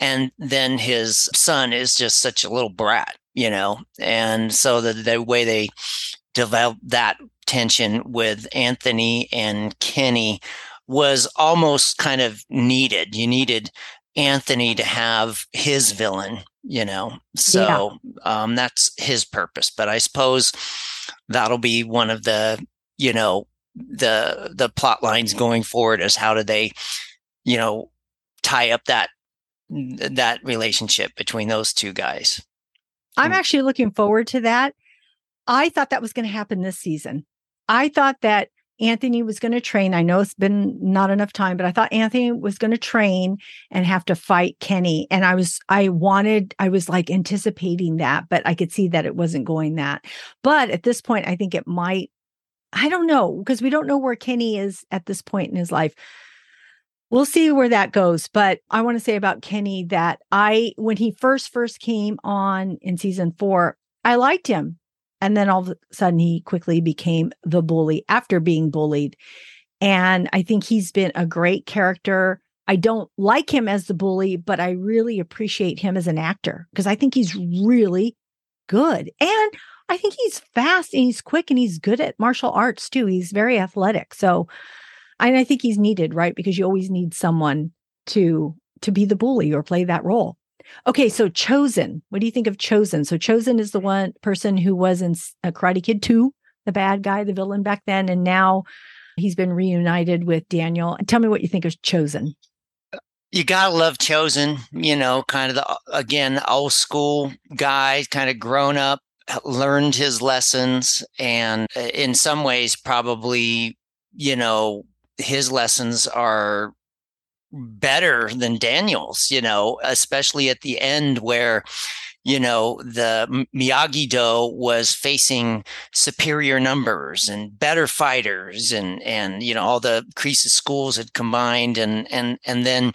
and then his son is just such a little brat you know and so the the way they develop that tension with Anthony and Kenny was almost kind of needed. You needed Anthony to have his villain, you know. So yeah. um, that's his purpose. But I suppose that'll be one of the, you know, the the plot lines going forward is how do they, you know, tie up that that relationship between those two guys. I'm hmm. actually looking forward to that. I thought that was going to happen this season. I thought that Anthony was going to train. I know it's been not enough time, but I thought Anthony was going to train and have to fight Kenny. And I was, I wanted, I was like anticipating that, but I could see that it wasn't going that. But at this point, I think it might, I don't know, because we don't know where Kenny is at this point in his life. We'll see where that goes. But I want to say about Kenny that I, when he first, first came on in season four, I liked him. And then all of a sudden, he quickly became the bully after being bullied. And I think he's been a great character. I don't like him as the bully, but I really appreciate him as an actor because I think he's really good. And I think he's fast and he's quick and he's good at martial arts too. He's very athletic. So and I think he's needed, right? Because you always need someone to to be the bully or play that role. Okay, so Chozen. What do you think of Chozen? So Chozen is the one person who was in a Karate Kid 2, the bad guy, the villain back then, and now he's been reunited with Daniel. Tell me what you think of Chozen. You gotta love Chozen, you know, kind of the again old school guy, kind of grown up, learned his lessons, and uh, in some ways, probably, you know, his lessons are better than Daniel's, you know, especially at the end where you know, the Miyagi Do was facing superior numbers and better fighters and, and, you know, all the Kreese's schools had combined and, and, and then,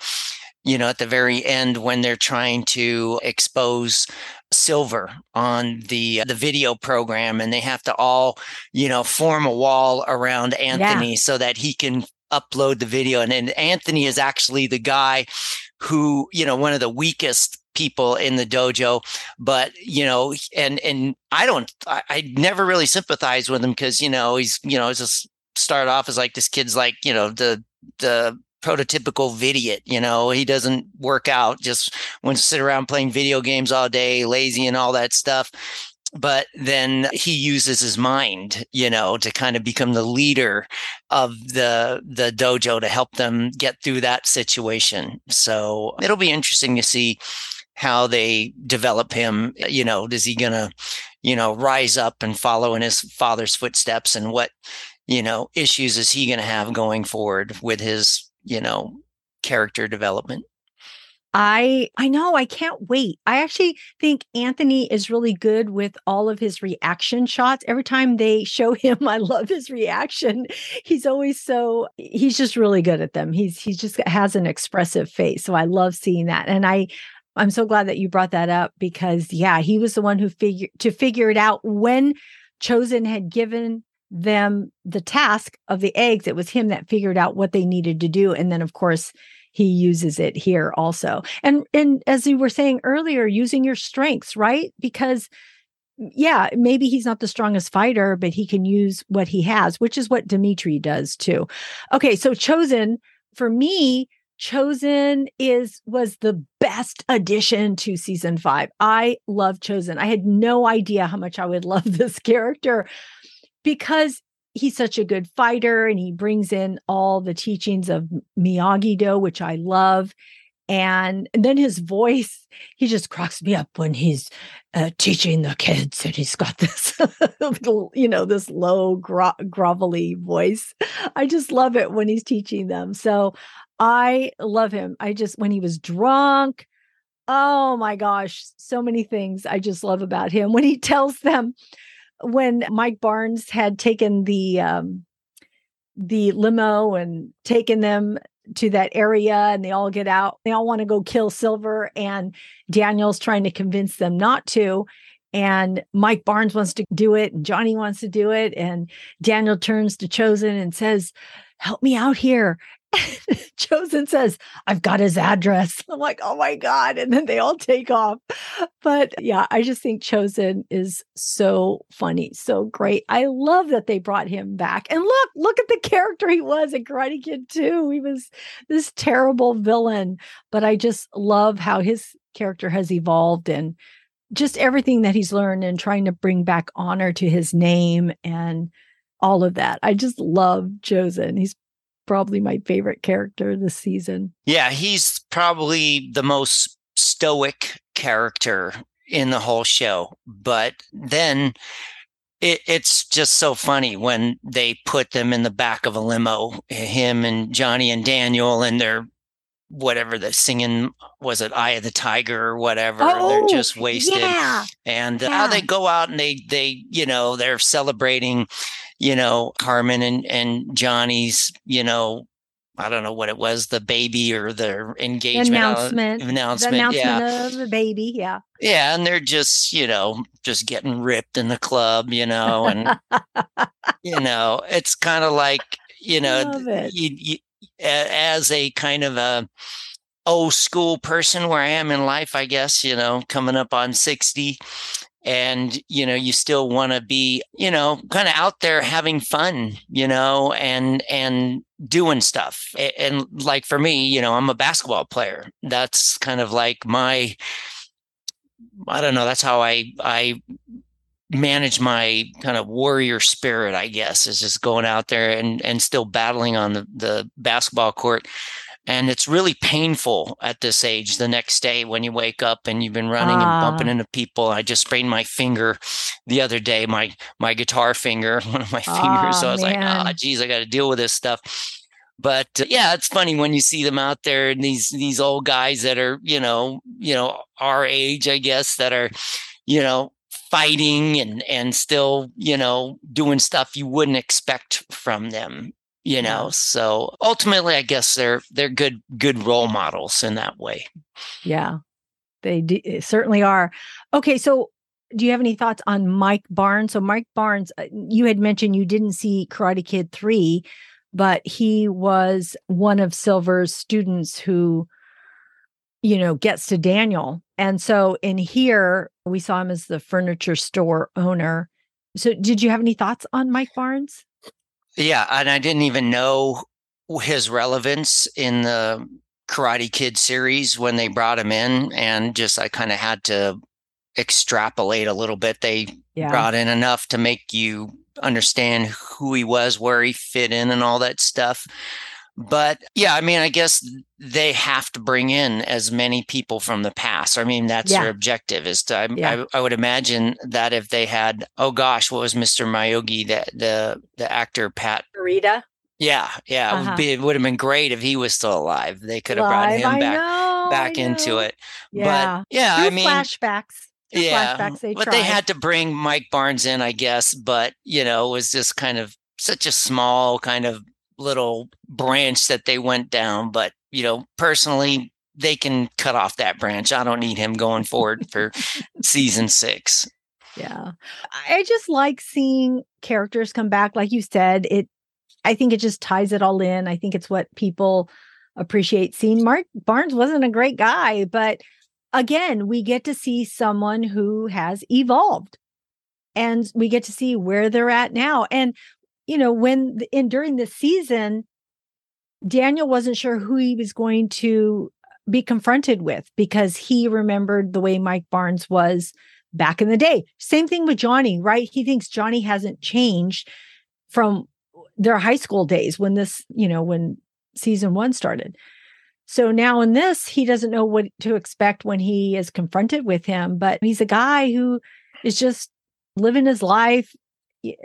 you know, at the very end when they're trying to expose silver on the the video program and they have to all you know form a wall around anthony yeah. so that he can upload the video and, and anthony is actually the guy who you know one of the weakest people in the dojo but you know and and i don't i, I never really sympathize with him because you know he's you know just start off as like this kid's like you know the the prototypical idiot you know he doesn't work out just wants to sit around playing video games all day lazy and all that stuff but then he uses his mind you know to kind of become the leader of the the dojo to help them get through that situation so it'll be interesting to see how they develop him. You know, is he to, you know, rise up and follow in his father's footsteps? And what, you know, issues is he going to have going forward with his, you know, character development? I I know I can't wait. I actually think Anthony is really good with all of his reaction shots. Every time they show him, I love his reaction. He's always so he's just really good at them. He's he just has an expressive face. So I love seeing that. And I I'm so glad that you brought that up because yeah, he was the one who figured to figure it out when Chozen had given them the task of the eggs. It was him that figured out what they needed to do. And then of course he uses it here also. And and as you were saying earlier, using your strengths, right? Because yeah, maybe he's not the strongest fighter, but he can use what he has, which is what Demetri does too. Okay, so chozen for me Chozen is was the best addition to season 5. I love Chozen. I had no idea how much I would love this character because he's such a good fighter and he brings in all the teachings of Miyagi Do which I love. And, and then his voice, he just cracks me up when he's uh, teaching the kids and he's got this you know, this low, gro- grovelly voice. I just love it when he's teaching them. So I love him. I just, when he was drunk, oh my gosh, so many things I just love about him. When he tells them, when Mike Barnes had taken the, um, the limo and taken them to that area and they all get out. They all want to go kill Silver and Daniel's trying to convince them not to. And Mike Barnes wants to do it and Johnny wants to do it. And Daniel turns to Chozen and says, Help me out here. Chozen says, I've got his address. I'm like, oh my God. And then they all take off. But yeah, I just think Chozen is so funny, so great. I love that they brought him back. And look, look at the character he was in Karate Kid 2. He was this terrible villain. But I just love how his character has evolved and just everything that he's learned and trying to bring back honor to his name and all of that. I just love Chozen. He's probably my favorite character this season. Yeah, he's probably the most stoic character in the whole show. But then it, it's just so funny when they put them in the back of a limo, him and Johnny and Daniel, and they're whatever the singing was it eye of the tiger or whatever oh, they're just wasted yeah. and yeah. how they go out and they they you know they're celebrating you know, Carmen and, and Johnny's, you know, I don't know what it was, the baby or the engagement announcement, announcement, the announcement yeah. of the baby, yeah, yeah, and they're just you know just getting ripped in the club, you know, and you know it's kind of like you know you, you, as a kind of a old school person where I am in life, I guess you know coming up on sixty, and you know you still want to be you know kind of out there having fun you know and and doing stuff. And like for me you know i'm a basketball player. That's kind of like my i don't know that's how i i manage my kind of warrior spirit i guess is just going out there and and still battling on the, the basketball court and it's really painful at this age the next day when you wake up and you've been running uh, and bumping ah. into people i just sprained my finger the other day my my guitar finger one of my fingers oh, so i was man. like ah oh, geez i got to deal with this stuff But uh, yeah, it's funny when you see them out there and these these old guys that are, you know, you know, our age, I guess, that are, you know, fighting and and still, you know, doing stuff you wouldn't expect from them you know so ultimately i guess they're they're good good role models in that way. Yeah. They eh, certainly are. Okay so do you have any thoughts on mike barnes? So mike barnes uh, you had mentioned you didn't see karate kid 3 but he was one of silver's students who you know gets to daniel. And so in here we saw him as the furniture store owner. So did you have any thoughts on mike barnes yeah, and I didn't even know his relevance in the Karate Kid series when they brought him in, and just I kind of had to extrapolate a little bit. They yeah. brought in enough to make you understand who he was, where he fit in, and all that stuff. But yeah, I mean, I guess they have to bring in as many people from the past. I mean, that's yeah. their objective is to, I, yeah. I, I, would imagine that if they had, oh gosh, what was Mr. Miyagi, the, the, the actor, Pat Morita? Yeah. Yeah. Uh-huh. It, would be, it would have been great if he was still alive. They could have brought him back, know, back into it. Yeah. But yeah, Through I mean, flashbacks. yeah. Flashbacks they but tried. they had to bring Mike Barnes in, I guess. But, you know, it was just kind of such a small kind of little branch that they went down. But, you know, personally, they can cut off that branch. I don't need him going forward for season six. Yeah. I just like seeing characters come back. Like you said, it, I think it just ties it all in. I think it's what people appreciate seeing. Mark Barnes wasn't a great guy, but again, we get to see someone who has evolved and we get to see where they're at now. And you know, when in during the season, Daniel wasn't sure who he was going to be confronted with because he remembered the way Mike Barnes was back in the day. Same thing with Johnny, right? He thinks Johnny hasn't changed from their high school days when this, you know, when season one started. So now in this, he doesn't know what to expect when he is confronted with him, but he's a guy who is just living his life,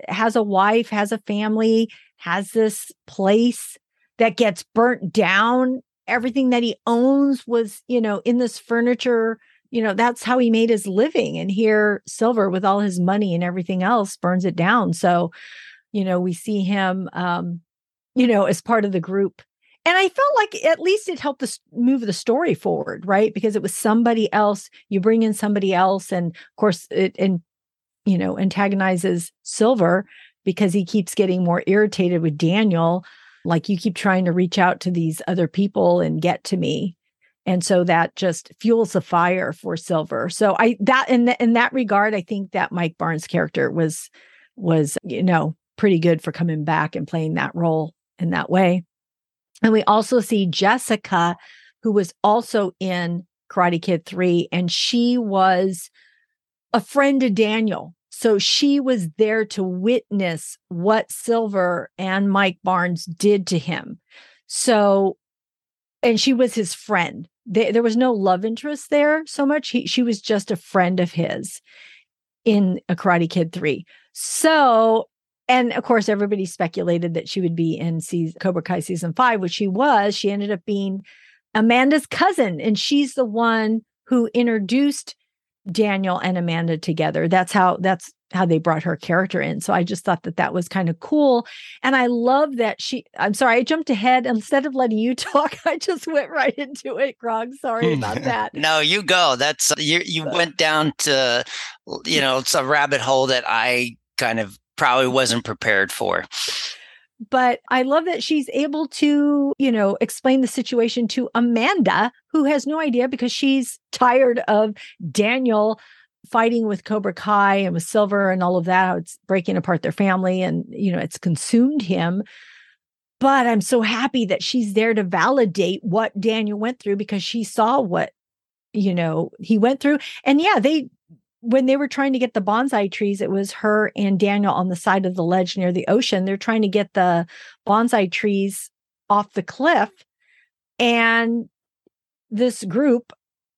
has a wife, has a family, has this place that gets burnt down. Everything that he owns was, you know, in this furniture. You know, that's how he made his living. And here, Silver, with all his money and everything else, burns it down. So, you know, we see him, um, you know, as part of the group. And I felt like at least it helped us move the story forward, right? Because it was somebody else. You bring in somebody else, and of course, it and you know, antagonizes Silver because he keeps getting more irritated with Daniel. Like, you keep trying to reach out to these other people and get to me. And so that just fuels the fire for Silver. So I that in the, in that regard, I think that Mike Barnes character was was you know pretty good for coming back and playing that role in that way. And we also see Jessica, who was also in Karate Kid 3, and she was a friend to Daniel. So she was there to witness what Silver and Mike Barnes did to him. So, and she was his friend. They, there was no love interest there so much. He, she was just a friend of his in a Karate Kid 3. So, and of course, everybody speculated that she would be in season, Cobra Kai season five, which she was. She ended up being Amanda's cousin, and she's the one who introduced Daniel and Amanda together. That's how that's how they brought her character in. So I just thought that that was kind of cool. And I love that she, I'm sorry, I jumped ahead. Instead of letting you talk, I just went right into it, Grog. Sorry hmm. about that. no, you go. That's, you, you went down to, you know, it's a rabbit hole that I kind of probably wasn't prepared for but I love that she's able to, you know, explain the situation to Amanda, who has no idea because she's tired of Daniel fighting with Cobra Kai and with Silver and all of that, it's breaking apart their family and, you know, it's consumed him. But I'm so happy that she's there to validate what Daniel went through because she saw what, you know, he went through. And yeah, they when they were trying to get the bonsai trees, it was her and Daniel on the side of the ledge near the ocean. They're trying to get the bonsai trees off the cliff. And this group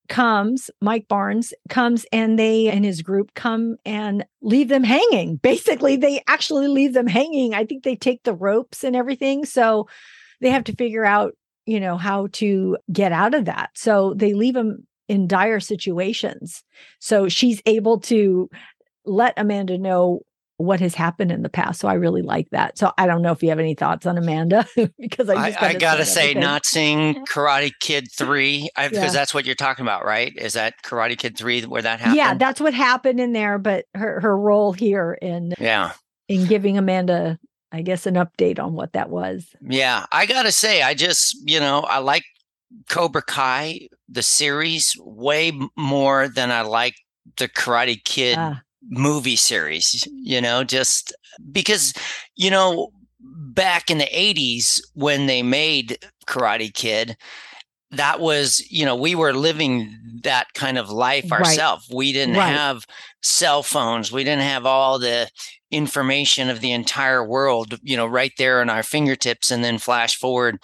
comes, Mike Barnes comes, and they and his group come and leave them hanging. Basically, they actually leave them hanging. I think they take the ropes and everything. So they have to figure out, you know, how to get out of that. So they leave him in dire situations. So she's able to let Amanda know what has happened in the past. So I really like that. So I don't know if you have any thoughts on Amanda because I I, I gotta say, everything. not seeing Karate Kid three because yeah. that's what you're talking about, right? Is that Karate Kid three where that happened? Yeah, that's what happened in there. But her her role here in yeah in giving Amanda, I guess, an update on what that was. Yeah, I gotta say, I just you know I like Cobra Kai the series way more than I like the Karate Kid. Ah movie series, you know, just because, you know, back in the 80s when they made Karate Kid, that was, you know, we were living that kind of life ourselves. Right. We didn't right. have cell phones, we didn't have all the information of the entire world, you know, right there in our fingertips. And then flash forward,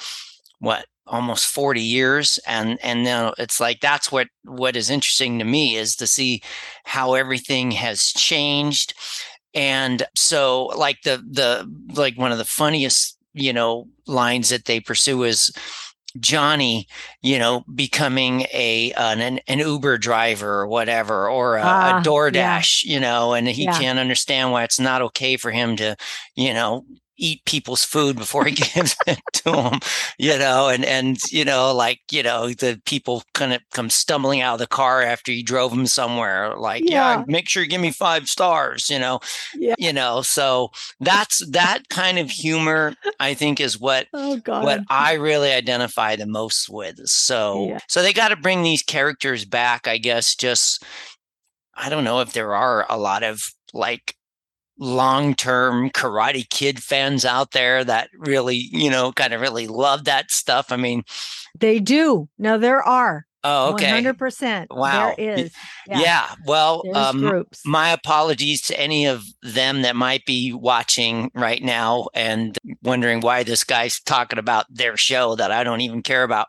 what, almost 40 years and and now it's like that's what what is interesting to me is to see how everything has changed and so like the the like one of the funniest you know lines that they pursue is Johnny, you know, becoming a an, an Uber driver or whatever, or a, uh, a ah, DoorDash, yeah. you know, and he yeah. can't understand why it's not okay for him to, you know, eat people's food before he gives it to them, you know, and, and, you know, like, you know, the people kind of come stumbling out of the car after you drove them somewhere, like, yeah, yeah make sure you give me five stars, you know, yeah. you know, so that's that kind of humor, I think is what, oh, God. what I really identify the most with. So, yeah. so they got to bring these characters back, I guess, just, I don't know if there are a lot of like long term Karate Kid fans out there that really, you know, kind of really love that stuff. I mean, they do. No, there are. Oh, okay. 100%. Wow. There is. Yeah. yeah. Well, um, groups. my apologies to any of them that might be watching right now and wondering why this guy's talking about their show that I don't even care about.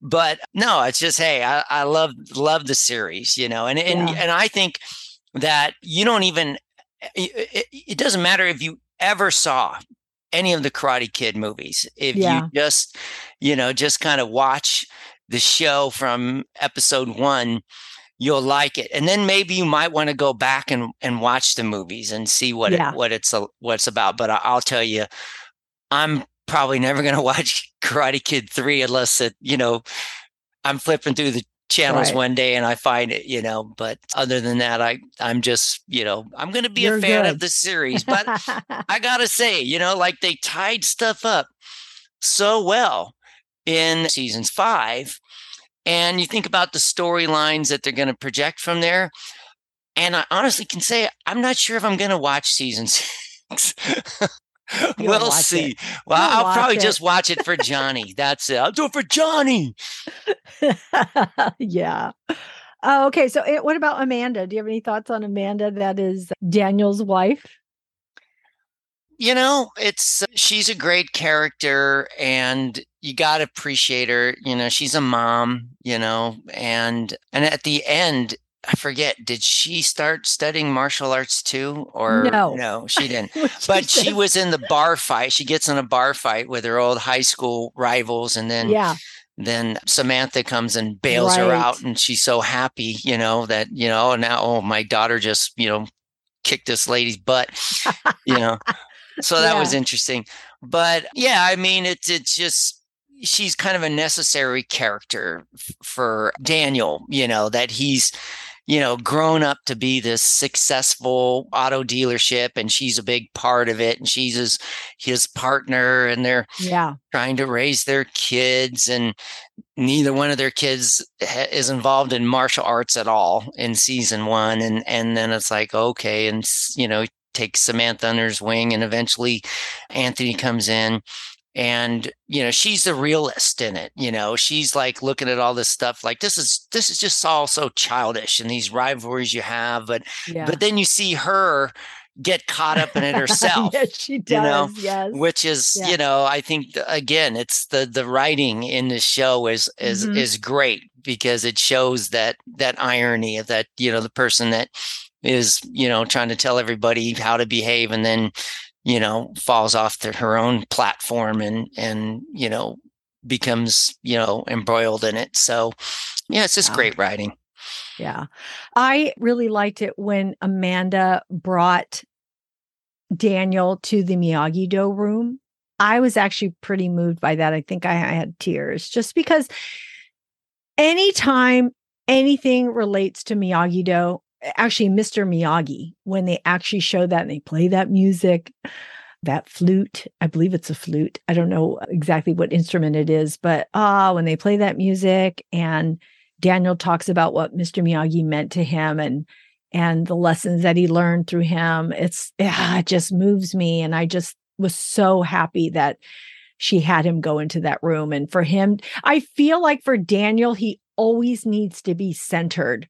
But no, it's just, hey, I, I love, love the series, you know, and, and, yeah. and I think that you don't even it, it, doesn't matter if you ever saw any of the Karate Kid movies. If yeah. you just, you know, just kind of watch the show from episode one, you'll like it. And then maybe you might want to go back and, and watch the movies and see what yeah. it, what it's what it's about. But I'll tell you, I'm probably never going to watch Karate Kid three unless it, you know, I'm flipping through the channels right. one day and I find it, you know. But other than that, I I'm just, you know, I'm gonna be You're a fan good. of the series. But I gotta say, you know, like they tied stuff up so well in seasons five. And you think about the storylines that they're gonna project from there. And I honestly can say I'm not sure if I'm gonna watch season six. we'll see. It. Well, You'll I'll probably it. just watch it for Johnny. That's it. I'll do it for Johnny. yeah. Uh, okay. So, it, what about Amanda? Do you have any thoughts on Amanda? That is Daniel's wife. You know, it's she's a great character, and you got to appreciate her. You know, she's a mom. You know, and and at the end, I forget, did she start studying martial arts too? Or no, no she didn't. but she was in the bar fight. She gets in a bar fight with her old high school rivals. And then, yeah. Then Samantha comes and bails right. her out, and she's so happy, you know, that, you know, now, oh, my daughter just, you know, kicked this lady's butt, you know. so that yeah. was interesting. But yeah, I mean, it's, it's just, she's kind of a necessary character f- for Daniel, you know, that he's, you know, grown up to be this successful auto dealership and she's a big part of it and she's his his partner and they're yeah. trying to raise their kids and neither one of their kids ha- is involved in martial arts at all in season 1 and and then it's like okay and you know take Samantha under his wing and eventually Anthony comes in and you know she's the realist in it you know she's like looking at all this stuff like this is this is just all so childish and these rivalries you have but yeah. but then you see her get caught up in it herself yes she does you know yes which is you know i think again it's the the writing in the show is is mm-hmm. is great because it shows that that irony of that you know the person that is you know trying to tell everybody how to behave and then you know, falls off the, her own platform and, and, you know, becomes, you know, embroiled in it. So, yeah, it's just wow. great writing. Yeah. I really liked it when Amanda brought Daniel to the Miyagi Do room. I was actually pretty moved by that. I think I, I had tears just because anytime anything relates to Miyagi Do, actually Mr. Miyagi, when they actually show that and they play that music, that flute, I believe it's a flute. I don't know exactly what instrument it is, but ah, uh, when they play that music and Daniel talks about what Mr. Miyagi meant to him and and the lessons that he learned through him, it's it just moves me. And I just was so happy that she had him go into that room. And for him, I feel like for Daniel, he always needs to be centered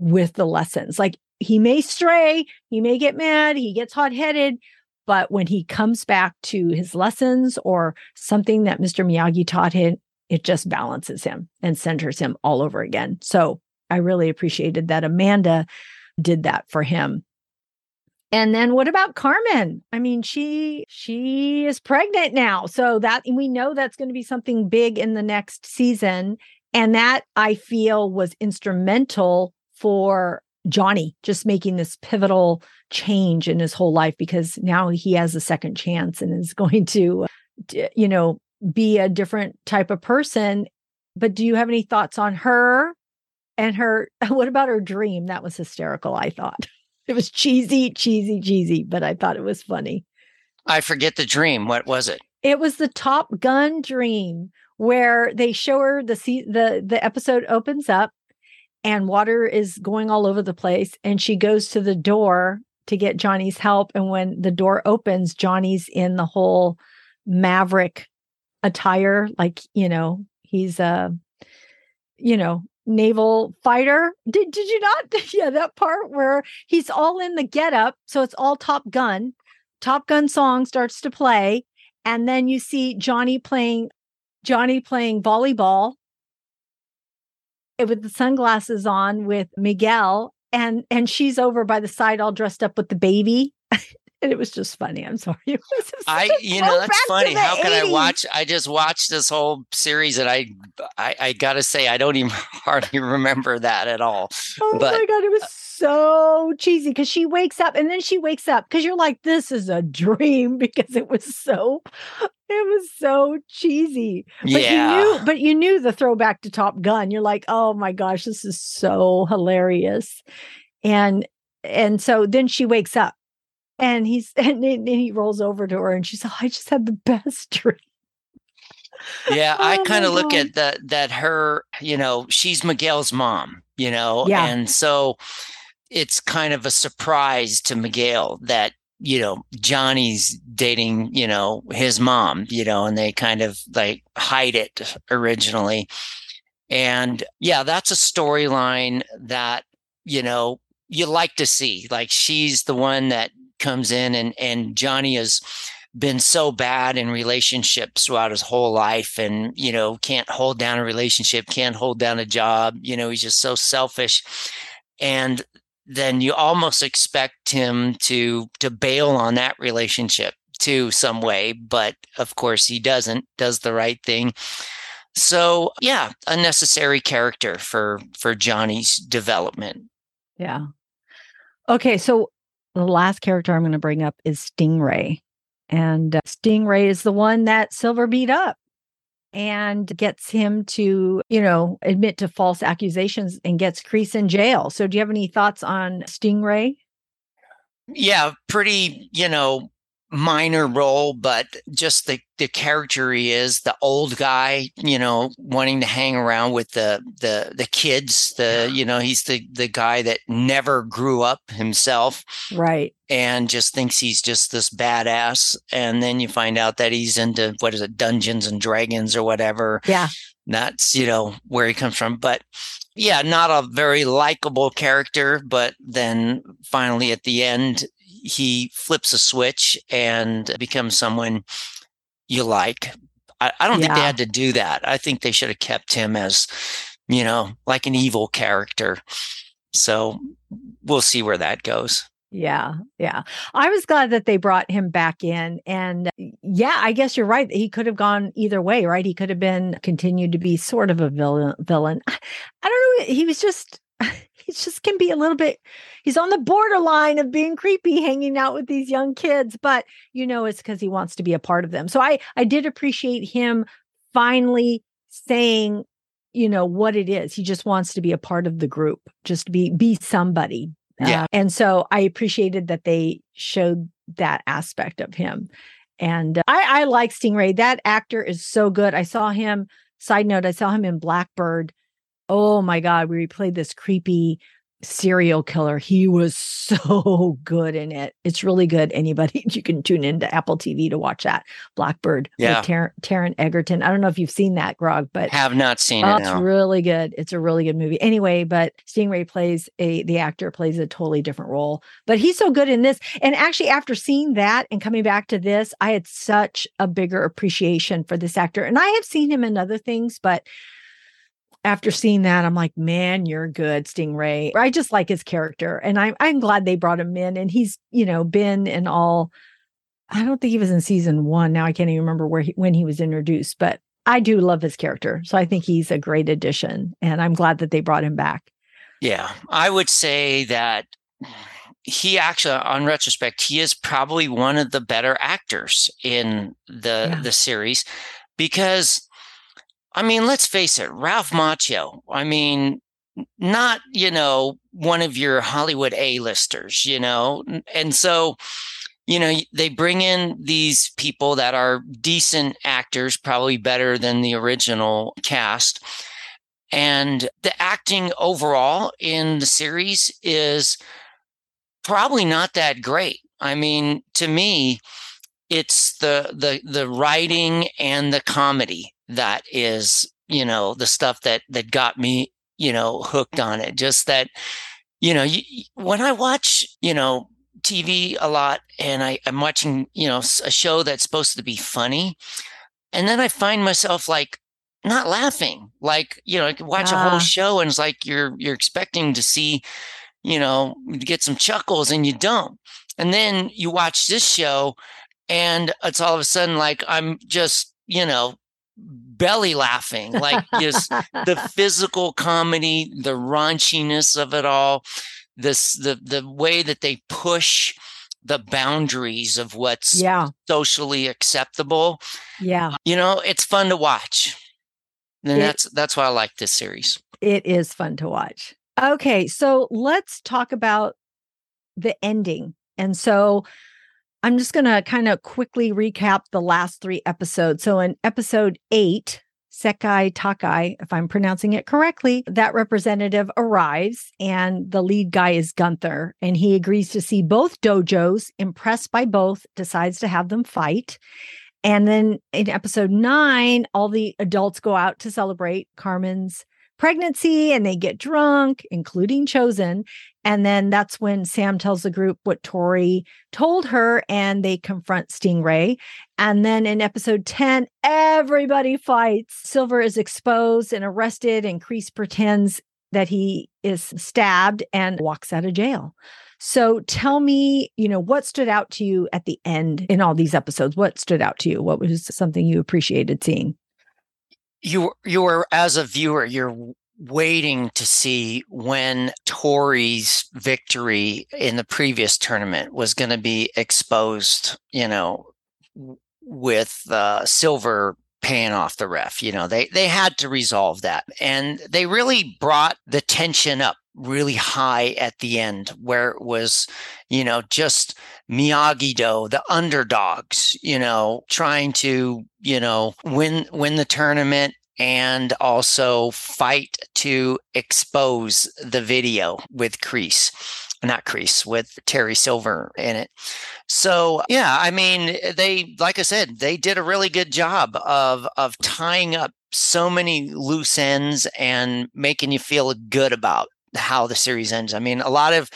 with the lessons. Like he may stray, he may get mad, he gets hot headed, but when he comes back to his lessons or something that Mr. Miyagi taught him, it just balances him and centers him all over again. So I really appreciated that Amanda did that for him. And then what about Carmen? I mean, she she is pregnant now. So that we know that's going to be something big in the next season and that I feel was instrumental for Johnny just making this pivotal change in his whole life because now he has a second chance and is going to, you know, be a different type of person. But do you have any thoughts on her and her? What about her dream? That was hysterical, I thought. It was cheesy, cheesy, cheesy, but I thought it was funny. I forget the dream. What was it? It was the Top Gun dream where they show her the the the episode opens up and water is going all over the place. And she goes to the door to get Johnny's help. And when the door opens, Johnny's in the whole maverick attire, like, you know, he's a, you know, naval fighter. Did did you not? yeah, that part where he's all in the getup. So it's all Top Gun. Top Gun song starts to play. And then you see Johnny playing Johnny playing volleyball Eh, with the sunglasses on with Miguel and and she's over by the side all dressed up with the baby and it was just funny. I'm sorry. I, you know, that's funny. How 80s. can I watch? I just watched this whole series, and I, I, I gotta say, I don't even hardly remember that at all. Oh but, my god, it was so cheesy because she wakes up and then she wakes up because you're like, this is a dream because it was so, it was so cheesy. But yeah. you knew, but you knew the throwback to Top Gun. You're like, oh my gosh, this is so hilarious, and and so then she wakes up and he's and, and he rolls over to her and she's like, I just had the best dream. Yeah, oh I kind of look at that that her, you know, she's Miguel's mom, you know, yeah. and so it's kind of a surprise to Miguel that you know Johnny's dating, you know, his mom, you know, and they kind of like hide it originally. And yeah, that's a storyline that, you know, you like to see. Like she's the one that comes in and and Johnny has been so bad in relationships throughout his whole life and you know can't hold down a relationship can't hold down a job you know he's just so selfish and then you almost expect him to to bail on that relationship too some way but of course he doesn't does the right thing. So yeah a necessary character for for johnny's development. Yeah. Okay so the last character I'm going to bring up is Stingray. And uh, Stingray is the one that Silver beat up and gets him to, you know, admit to false accusations and gets Kreese in jail. So, do you have any thoughts on Stingray? Yeah, pretty, you know, minor role, but just the the character he is, the old guy, you know, wanting to hang around with the the the kids. The you know, he's the the guy that never grew up himself, right? And just thinks he's just this badass. And then you find out that he's into what is it, Dungeons and Dragons or whatever. Yeah, that's you know where he comes from, but. Yeah, not a very likable character, but then finally at the end, he flips a switch and becomes someone you like. I, I don't yeah. think they had to do that. I think they should have kept him as, you know, like an evil character. So we'll see where that goes. Yeah, yeah. I was glad that they brought him back in. And yeah, I guess you're right. He could have gone either way, right? He could have been continued to be sort of a villain villain. I don't know. He was just he just can be a little bit he's on the borderline of being creepy hanging out with these young kids, but you know it's because he wants to be a part of them. So I I did appreciate him finally saying you know what it is he just wants to be a part of the group just be be somebody yeah. Uh, and so I appreciated that they showed that aspect of him. And uh, I, I like Stingray. That actor is so good. I saw him, side note, I saw him in Blackbird. Oh my God, we played this creepy serial killer. He was so good in it. It's really good. Anybody, you can tune into Apple TV to watch that. Blackbird yeah. with Tar- Taron Egerton. I don't know if you've seen that, Grog, but have not seen oh, it. It's really good. It's a really good movie. Anyway, but Stingray plays a the actor plays a totally different role, but he's so good in this. And actually, after seeing that and coming back to this, I had such a bigger appreciation for this actor. And I have seen him in other things, but after seeing that, I'm like, man, you're good, Stingray. I just like his character, and I'm I'm glad they brought him in, and he's you know been in all. I don't think he was in season one. Now I can't even remember where he, when he was introduced, but I do love his character, so I think he's a great addition, and I'm glad that they brought him back. Yeah, I would say that he actually, on retrospect, he is probably one of the better actors in the yeah. the series because I mean, let's face it, Ralph Macchio. I mean, not, you know, one of your Hollywood A-listers, you know. And so, you know, they bring in these people that are decent actors, probably better than the original cast. And the acting overall in the series is probably not that great. I mean, to me, it's the the the writing and the comedy that is you know the stuff that that got me you know hooked on it. Just that you know you, when i watch you know tv a lot and I, i'm watching you know a show that's supposed to be funny and then i find myself like not laughing. Like you know I watch a whole ah. show and it's like you're you're expecting to see you know get some chuckles and you don't. And then you watch this show and it's all of a sudden like i'm just you know belly laughing, like just the physical comedy, the raunchiness of it all, this the the way that they push the boundaries of what's yeah. socially acceptable. Yeah. You know, it's fun to watch. And it, that's that's why I like this series. It is fun to watch. Okay, so let's talk about the ending. And so I'm just going to kind of quickly recap the last three episodes. So, in episode eight, Sekai Taikai, if I'm pronouncing it correctly, that representative arrives and the lead guy is Gunther. And he agrees to see both dojos, impressed by both, decides to have them fight. And then in episode nine, all the adults go out to celebrate Carmen's pregnancy and they get drunk, including Chozen. And then that's when Sam tells the group what Tori told her and they confront Stingray. And then in episode 10, everybody fights. Silver is exposed and arrested, and Kreese pretends that he is stabbed and walks out of jail. So tell me, you know, what stood out to you at the end in all these episodes? What stood out to you? What was something you appreciated seeing? You you were as a viewer you're waiting to see when Tori's victory in the previous tournament was going to be exposed, you know, with uh, Silver paying off the ref. You know, they they had to resolve that. And they really brought the tension up really high at the end where it was, you know, just Miyagi Do, the underdogs, you know, trying to, you know, win win the tournament and also fight to expose the video with Kreese not Kreese with Terry Silver in it. So yeah, I mean, they like I said, they did a really good job of of tying up so many loose ends and making you feel good about how the series ends. I mean, a lot of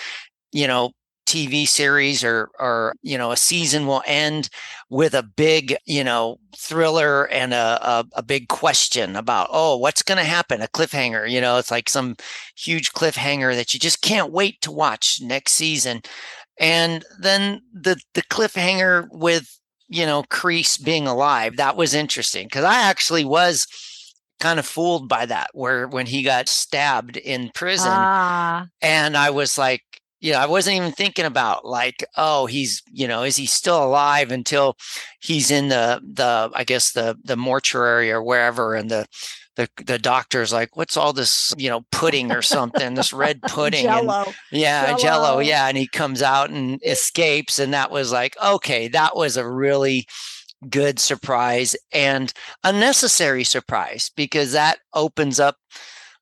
you know TV series or or you know a season will end with a big you know thriller and a a, a big question about oh what's going to happen a cliffhanger you know it's like some huge cliffhanger that you just can't wait to watch next season And then the the cliffhanger with you know Kreese being alive that was interesting because I actually was kind of fooled by that where when he got stabbed in prison ah. and I was like you know, I wasn't even thinking about like, oh, he's, you know, is he still alive until he's in the the I guess the the mortuary or wherever and the the the doctor's like, what's all this, you know, pudding or something, this red pudding. jello. And, yeah, jello. jello. Yeah. And he comes out and escapes. And that was like, okay, that was a really good surprise and a necessary surprise because that opens up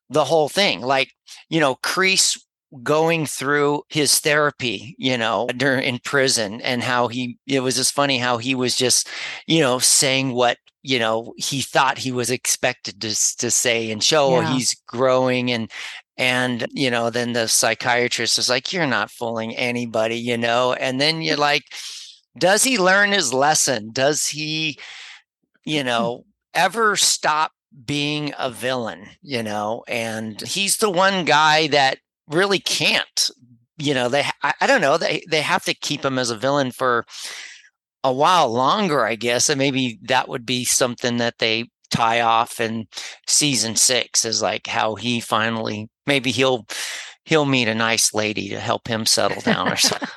the whole thing. Like, you know, Kreese going through his therapy, you know, during in prison and how he it was just funny how he was just, you know, saying what you know he thought he was expected to to say and show oh, yeah. he's growing and and you know then the psychiatrist is like you're not fooling anybody you know and then you're mm. like does he learn his lesson does he you hmm. know ever stop being a villain you know and he's the one guy that really can't. You know, they I, I don't know, they they have to keep him as a villain for a while longer, I guess. And maybe that would be something that they tie off in season six is like how he finally maybe he'll he'll meet a nice lady to help him settle down or something.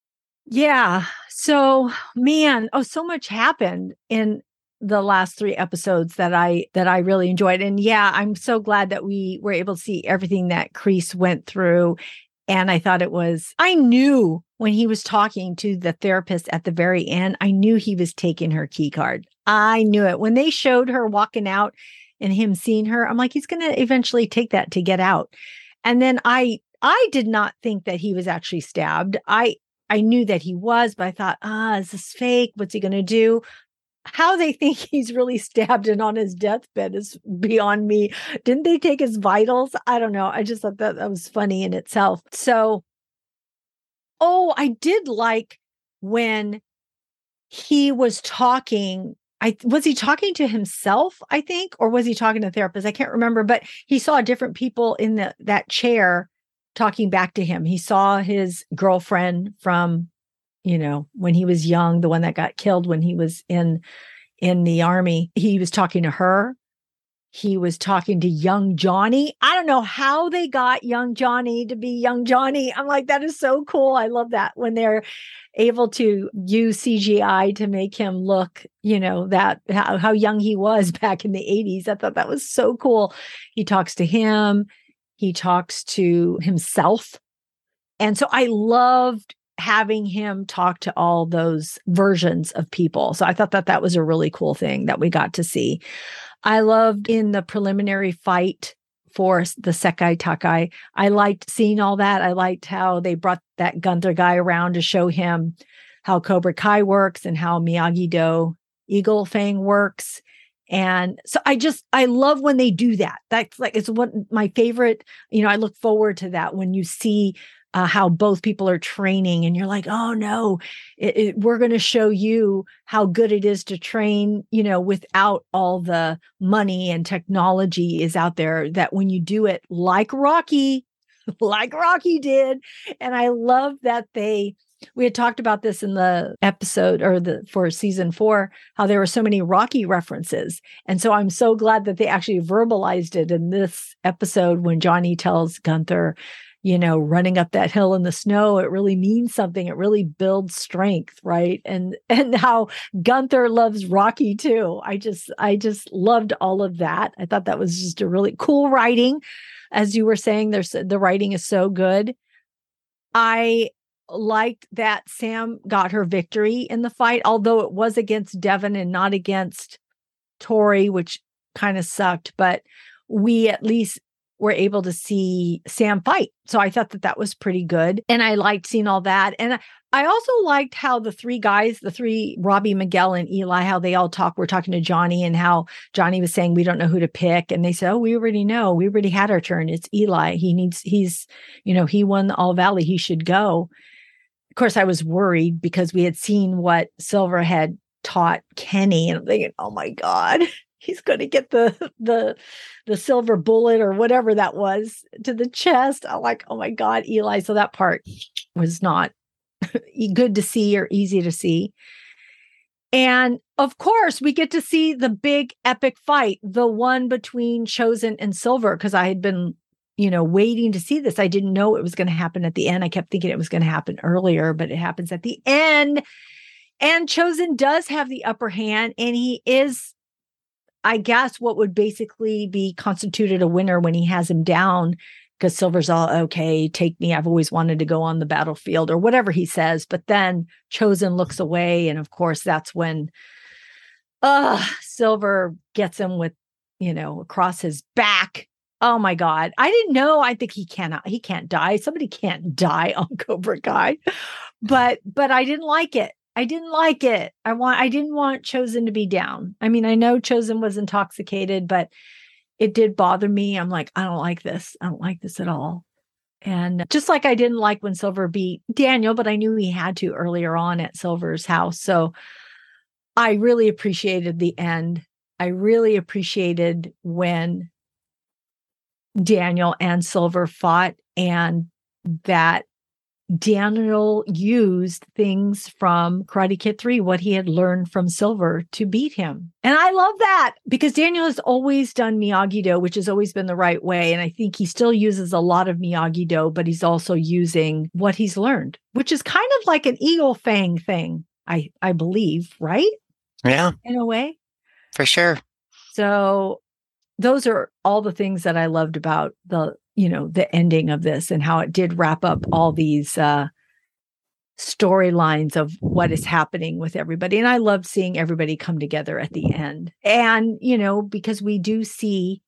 yeah. So man, oh, so much happened in the last three episodes that I that I really enjoyed. And yeah, I'm so glad that we were able to see everything that Kreese went through. And I thought it was I knew when he was talking to the therapist at the very end, I knew he was taking her key card. I knew it. When they showed her walking out and him seeing her, I'm like, he's gonna eventually take that to get out. And then I I did not think that he was actually stabbed. I I knew that he was, but I thought, ah, is this fake? What's he going to do? how they think he's really stabbed and on his deathbed is beyond me. Didn't they take his vitals? I don't know. I just thought that that was funny in itself. So, oh, I did like when he was talking. I was he talking to himself, I think, or was he talking to the therapist? I can't remember, but he saw different people in the that chair talking back to him. He saw his girlfriend from you know, when he was young, the one that got killed when he was in in the army, he was talking to her. He was talking to young Johnny. I don't know how they got young Johnny to be young Johnny. I'm like, that is so cool. I love that when they're able to use CGI to make him look, you know, that how, how young he was back in the 80s. I thought that was so cool. He talks to him, he talks to himself. And so I loved having him talk to all those versions of people. So I thought that that was a really cool thing that we got to see. I loved in the preliminary fight for the Sekai Taikai. I liked seeing all that. I liked how they brought that Gunther guy around to show him how Cobra Kai works and how Miyagi Do Eagle Fang works. And so I just I love when they do that. That's like it's what my favorite, you know, I look forward to that when you see uh, how both people are training and you're like oh no it, it, we're going to show you how good it is to train you know without all the money and technology is out there that when you do it like rocky like rocky did and i love that they we had talked about this in the episode or the for season four how there were so many rocky references and so i'm so glad that they actually verbalized it in this episode when johnny tells gunther you know, running up that hill in the snow, it really means something. It really builds strength, right? And and how Gunther loves Rocky too. I just I just loved all of that. I thought that was just a really cool writing. As you were saying, there's the writing is so good. I liked that Sam got her victory in the fight, although it was against Devon and not against Tori, which kind of sucked. But we at least were able to see Sam fight. So I thought that that was pretty good. And I liked seeing all that. And I also liked how the three guys, the three, Robbie, Miguel, and Eli, how they all talk. We're talking to Johnny and how Johnny was saying, we don't know who to pick. And they said, oh, we already know. We already had our turn. It's Eli. He needs, he's, you know, he won the All Valley. He should go. Of course, I was worried because we had seen what Silver had taught Kenny. And I'm thinking, oh my God, he's going to get the the the silver bullet or whatever that was to the chest. I'm like, oh my god, Eli. So that part was not good to see or easy to see. And of course, we get to see the big epic fight, the one between Chozen and Silver, because I had been, you know, waiting to see this. I didn't know it was going to happen at the end. I kept thinking it was going to happen earlier, but it happens at the end. And Chozen does have the upper hand, and he is, I guess, what would basically be constituted a winner when he has him down because Silver's all okay, take me. I've always wanted to go on the battlefield or whatever he says. But then Chozen looks away. And of course, that's when uh Silver gets him with, you know, across his back. Oh my God. I didn't know. I think he cannot, he can't die. Somebody can't die on Cobra Kai. But but I didn't like it. I didn't like it. I want I didn't want Chozen to be down. I mean, I know Chozen was intoxicated, but it did bother me. I'm like, I don't like this. I don't like this at all. And just like I didn't like when Silver beat Daniel, but I knew he had to earlier on at Silver's house. So I really appreciated the end. I really appreciated when Daniel and Silver fought and that Daniel used things from Karate Kid 3, what he had learned from Silver to beat him. And I love that because Daniel has always done Miyagi Do, which has always been the right way. And I think he still uses a lot of Miyagi Do, but he's also using what he's learned, which is kind of like an eagle fang thing, I, I believe, right? Yeah. In a way. For sure. So those are all the things that I loved about the you know the ending of this and how it did wrap up all these uh storylines of what is happening with everybody. And i love seeing everybody come together at the end. And you know because we do see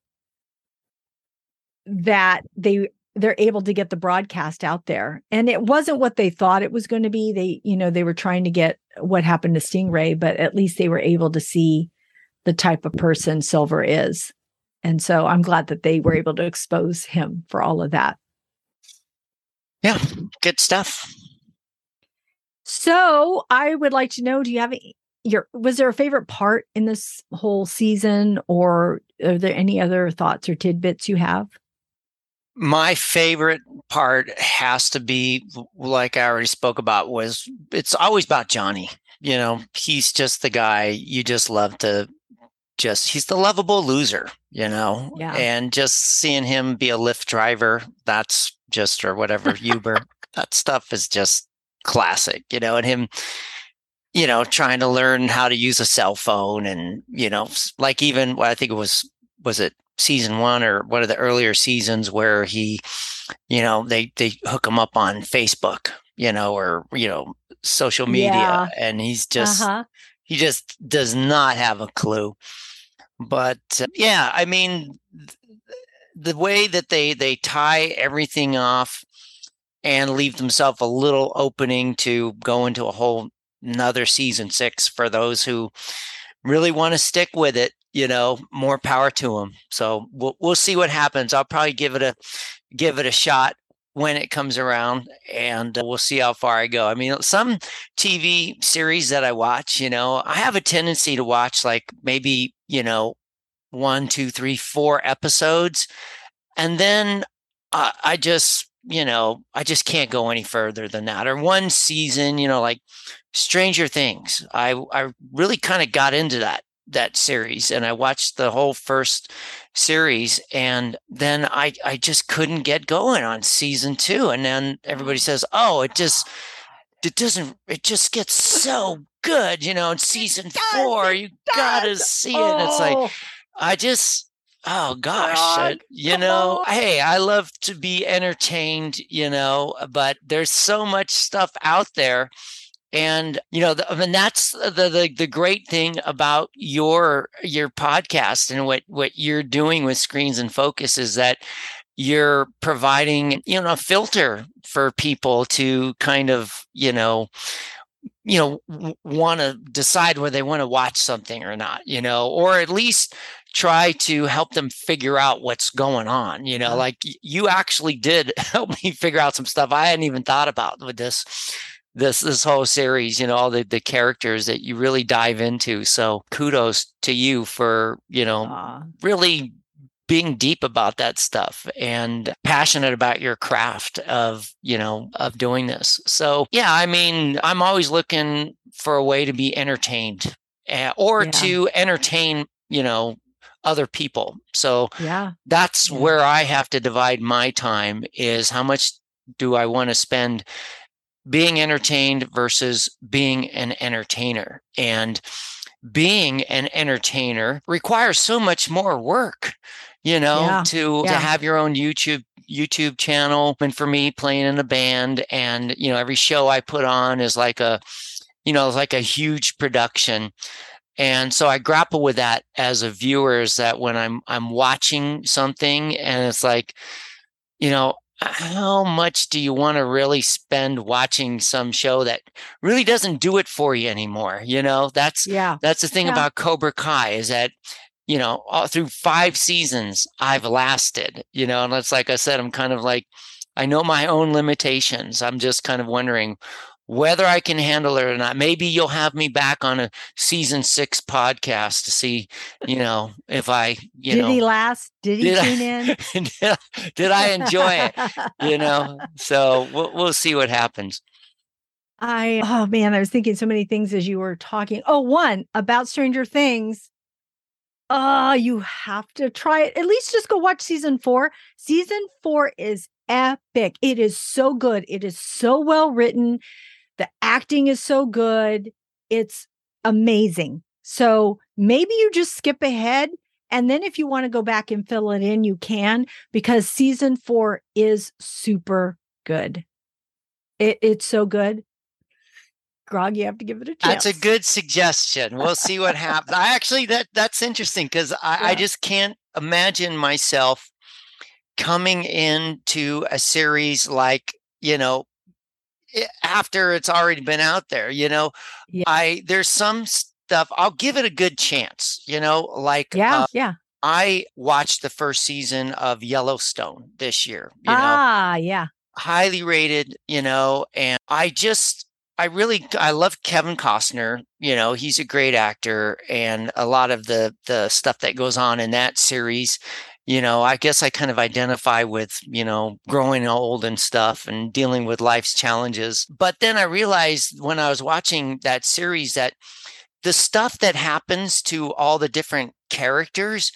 that they they're able to get the broadcast out there. And it wasn't what they thought it was going to be. They you know they were trying to get what happened to stingray but at least they were able to see the type of person silver is and so I'm glad that they were able to expose him for all of that. Yeah, good stuff. So I would like to know do you have your was there a favorite part in this whole season or are there any other thoughts or tidbits you have? My favorite part has to be like I already spoke about was it's always about Johnny. You know, he's just the guy you just love to just he's the lovable loser, you know. Yeah. And just seeing him be a Lyft driver, that's just or whatever Uber, that stuff is just classic, you know. And him, you know, trying to learn how to use a cell phone, and you know, like even well, I think it was was it season one or one of the earlier seasons where he, you know, they they hook him up on Facebook, you know, or you know, social media, yeah. and he's just. Uh-huh he just does not have a clue. But uh, yeah, I mean, the way that they they tie everything off and leave themselves a little opening to go into a whole another season six for those who really want to stick with it you know more power to them so we'll, we'll see what happens i'll probably give it a give it a shot when it comes around and uh, we'll see how far I go. I mean, some TV series that I watch, you know, I have a tendency to watch like maybe, you know, one, two, three, four episodes. And then uh, I just, you know, I just can't go any further than that. Or one season, you know, like Stranger Things. I I really kind of got into that that series and I watched the whole first series and then I I just couldn't get going on season 2 and then everybody says, "Oh, it just it doesn't it just gets so good, you know, in season 4 you got to see it." Oh. It's like oh. I just Oh gosh, you know, on. hey, I love to be entertained, you know, but there's so much stuff out there and you know the, I mean, that's the, the the great thing about your your podcast and what what you're doing with screens and focus is that you're providing you know a filter for people to kind of you know you know want to decide whether they want to watch something or not you know or at least try to help them figure out what's going on you know uh-huh. like you actually did help me figure out some stuff i hadn't even thought about with this this this whole series you know all the the characters that you really dive into so kudos to you for you know Aww. really being deep about that stuff and passionate about your craft of you know of doing this. So yeah i mean i'm always looking for a way to be entertained uh, or yeah. to entertain you know other people. So yeah. that's yeah. where i have to divide my time is how much do i want to spend being entertained versus being an entertainer? And being an entertainer requires so much more work you know yeah, to yeah. to have your own youtube youtube channel and for me playing in a band and you know every show i put on is like a you know like a huge production and so i grapple with that as a viewer is that when i'm i'm watching something and it's like you know how much do you want to really spend watching some show that really doesn't do it for you anymore you know that's yeah that's the thing yeah. about cobra kai is that you know, all through five seasons, I've lasted, you know, and it's like I said, I'm kind of like, I know my own limitations. I'm just kind of wondering whether I can handle it or not. Maybe you'll have me back on a season six podcast to see, you know, if I, you did know, did he last? Did he did tune I, in? did I enjoy it? You know, so we'll, we'll see what happens. I, oh man, I was thinking so many things as you were talking. Oh, one about Stranger Things oh, you have to try it. At least just go watch season four. Season four is epic. It is so good. It is so well written. The acting is so good. It's amazing. So maybe you just skip ahead. And then if you want to go back and fill it in, you can, because season four is super good. It, it's so good. Grog, you have to give it a chance. That's a good suggestion. We'll see what happens. I actually that that's interesting because I, yeah. I just can't imagine myself coming into a series like you know after it's already been out there you know yeah. i there's some stuff i'll give it a good chance you know like yeah uh, yeah i watched the first season of yellowstone this year you ah know, yeah highly rated you know and i just I really I love Kevin Costner. You know, he's a great actor, and a lot of the the stuff that goes on in that series. You know, I guess I kind of identify with you know growing old and stuff and dealing with life's challenges. But then I realized when I was watching that series that the stuff that happens to all the different characters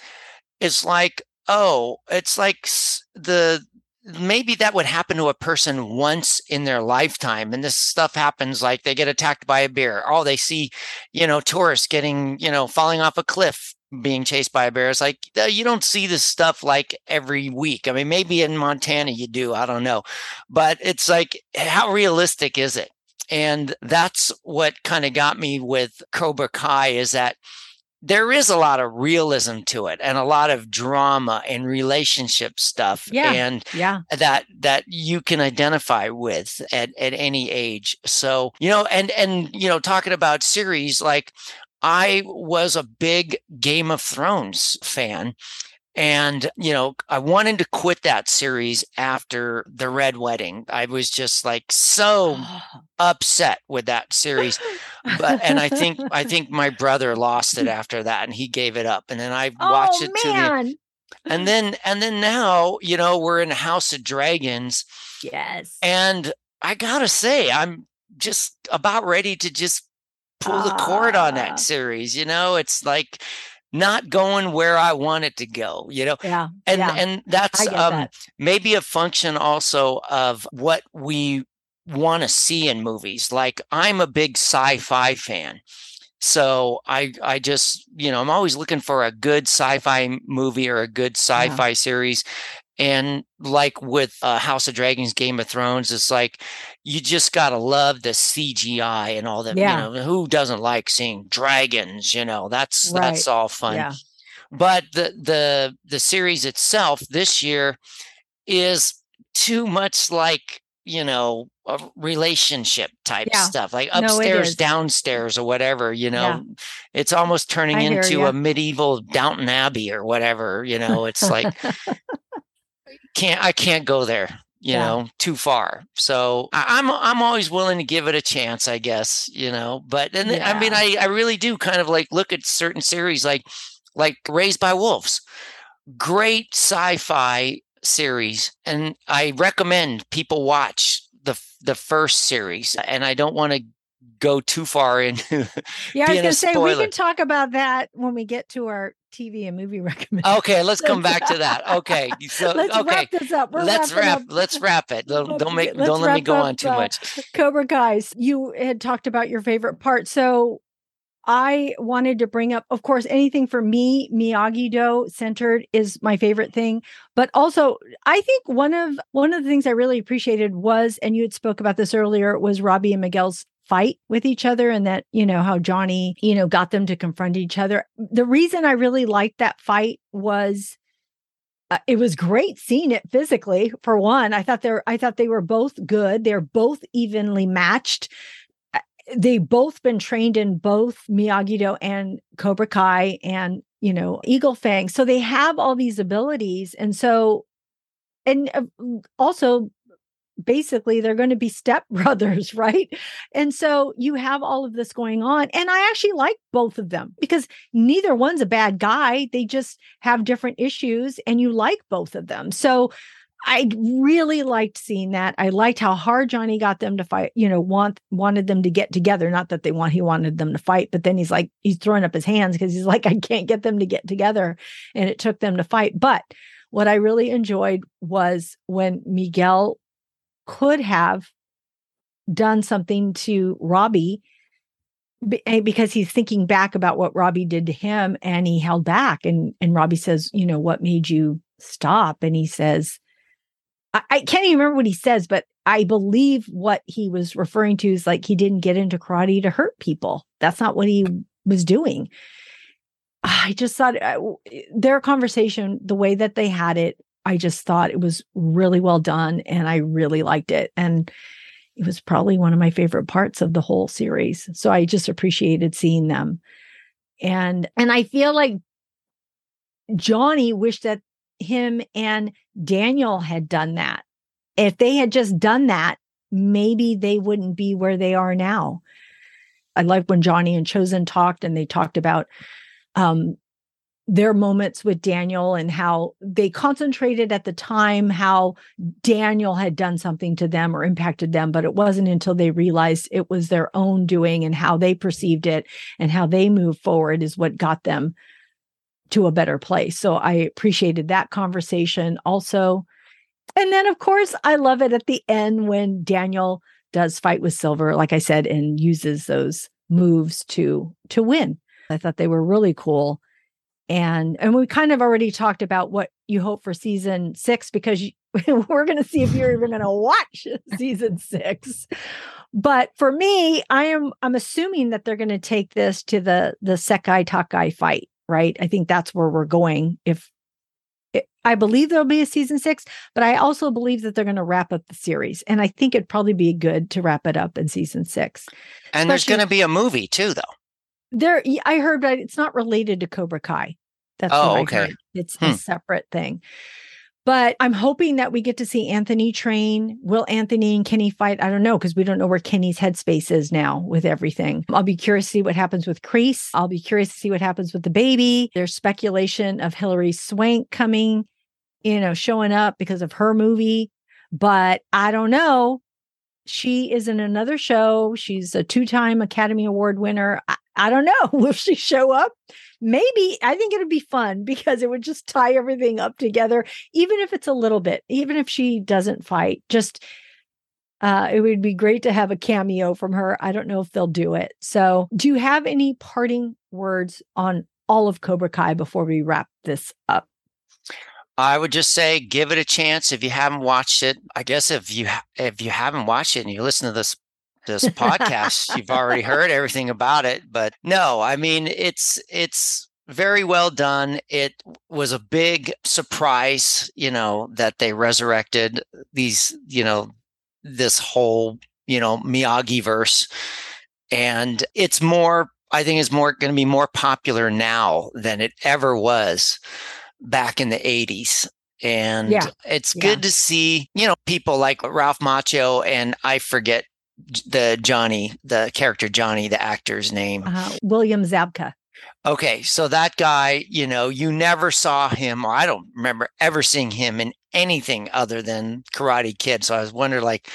is like oh it's like the maybe that would happen to a person once in their lifetime and this stuff happens like they get attacked by a bear. Oh they see you know tourists getting you know falling off a cliff being chased by a bear. It's like uh, you don't see this stuff like every week. I mean maybe in montana you do i don't know. But it's like how realistic is it? And that's what kind of got me with cobra kai is that there is a lot of realism to it and a lot of drama and relationship stuff yeah, and yeah that that you can identify with at, at any age so you know and and you know talking about series like i was a big game of thrones fan and, you know, I wanted to quit that series after the Red Wedding. I was just like so upset with that series. But and I think I think my brother lost it after that and he gave it up. And then I watched oh, it man. to the and then and then now, you know, we're in House of Dragons. Yes. And I gotta say, I'm just about ready to just pull the cord on that ah. series. You know, it's like not going where I want it to go, you know? Yeah. And yeah. and that's um that. maybe a function also of what we want to see in movies. Like I'm a big sci-fi fan. So I I just, you know, I'm always looking for a good sci-fi movie or a good sci-fi yeah. series. And like with uh, House of Dragons, Game of Thrones, it's like you just gotta love the CGI and all that. Yeah. You know, who doesn't like seeing dragons? You know, that's right. that's all fun. Yeah. But the the the series itself this year is too much like you know a relationship type yeah. stuff like upstairs no, downstairs or whatever you know yeah. it's almost turning I into a medieval downton abbey or whatever you know it's like can't I can't go there, you yeah. know, too far. So I, am I'm, I'm always willing to give it a chance, I guess, you know. But and yeah. I mean, I I really do kind of like look at certain series like like Raised by Wolves. great sci-fi series, and I recommend people watch the the first series. And I don't want to go too far into. Yeah, I was going to say we can talk about that when we get to our TV and movie recommendations. Okay, let's come back to that. Okay, so let's okay, wrap this up. We're let's wrap. Up. Let's wrap it. Don't, don't make. Let's don't let me go up, on too uh, much. Cobra Kai, you had talked about your favorite part, so I wanted to bring up, of course, anything for me, Miyagi Do centered is my favorite thing. But also, I think one of one of the things I really appreciated was, and you had spoke about this earlier, was Robbie and Miguel's fight with each other and that, you know, how Johnny, you know, got them to confront each other. The reason I really liked that fight was uh, it was great seeing it physically for one i thought they're i thought they were both good they're both evenly matched they both been trained in both Miyagi Do and Cobra Kai and you know Eagle Fang, so they have all these abilities, and so and uh, also basically they're going to be step brothers, right? And so you have all of this going on, and I actually like both of them because neither one's a bad guy; they just have different issues, and you like both of them. So I really liked seeing that. I liked how hard Johnny got them to fight, you know, want wanted them to get together. Not that they want he wanted them to fight, but then he's like, he's throwing up his hands because he's like, I can't get them to get together. And it took them to fight. But what I really enjoyed was when Miguel could have done something to Robbie eh, because he's thinking back about what Robbie did to him and he held back and and Robbie says, you know, what made you stop? And he says, I, I can't even remember what he says, but I believe what he was referring to is like he didn't get into karate to hurt people. That's not what he was doing. I just thought uh, their conversation, the way that they had it, I just thought it was really well done and I really liked it. And it was probably one of my favorite parts of the whole series. So I just appreciated seeing them. And and I feel like Johnny wished that him and Daniel had done that. If they had just done that, maybe they wouldn't be where they are now. I like when Johnny and Chozen talked and they talked about um, their moments with Daniel and how they concentrated at the time how Daniel had done something to them or impacted them, but it wasn't until they realized it was their own doing and how they perceived it and how they moved forward is what got them to a better place. So I appreciated that conversation also. And then, of course, I love it at the end when Daniel does fight with Silver, like I said, and uses those moves to to win. I thought they were really cool. And and we kind of already talked about what you hope for season six because you, we're going to see if you're even going to watch season six. But for me, I am I'm assuming that they're going to take this to the the Sekai Taikai fight right? I think that's where we're going. If it, I believe there'll be a season six, but I also believe that they're going to wrap up the series. And I think it'd probably be good to wrap it up in season six. And Especially, there's going to be a movie too, though. There, I heard, but it's not related to Cobra Kai. That's oh, okay. It's hmm. a separate thing. But I'm hoping that we get to see Anthony train. Will Anthony and Kenny fight? I don't know because we don't know where Kenny's headspace is now with everything. I'll be curious to see what happens with Kreese. I'll be curious to see what happens with the baby. There's speculation of Hilary Swank coming, you know, showing up because of her movie. But I don't know. She is in another show. She's a two time Academy Award winner. I, I don't know. Will she show up? maybe I think it'd be fun because it would just tie everything up together, even if it's a little bit, even if she doesn't fight, just uh, it would be great to have a cameo from her. I don't know if they'll do it. So, do you have any parting words on all of Cobra Kai before we wrap this up? I would just say give it a chance if you haven't watched it. I guess if you if you haven't watched it and you listen to this this podcast, you've already heard everything about it. But no, I mean it's it's very well done. It was a big surprise, you know, that they resurrected these, you know, this whole, you know, Miyagi verse. And it's more, I think it's more going to be more popular now than it ever was back in the 80s. And yeah. it's yeah. good to see, you know, people like Ralph Macchio and I forget the Johnny, the character Johnny, the actor's name. Uh, William Zabka. Okay, so that guy, you know, you never saw him, or I don't remember ever seeing him in anything other than Karate Kid. So I was wondering, like,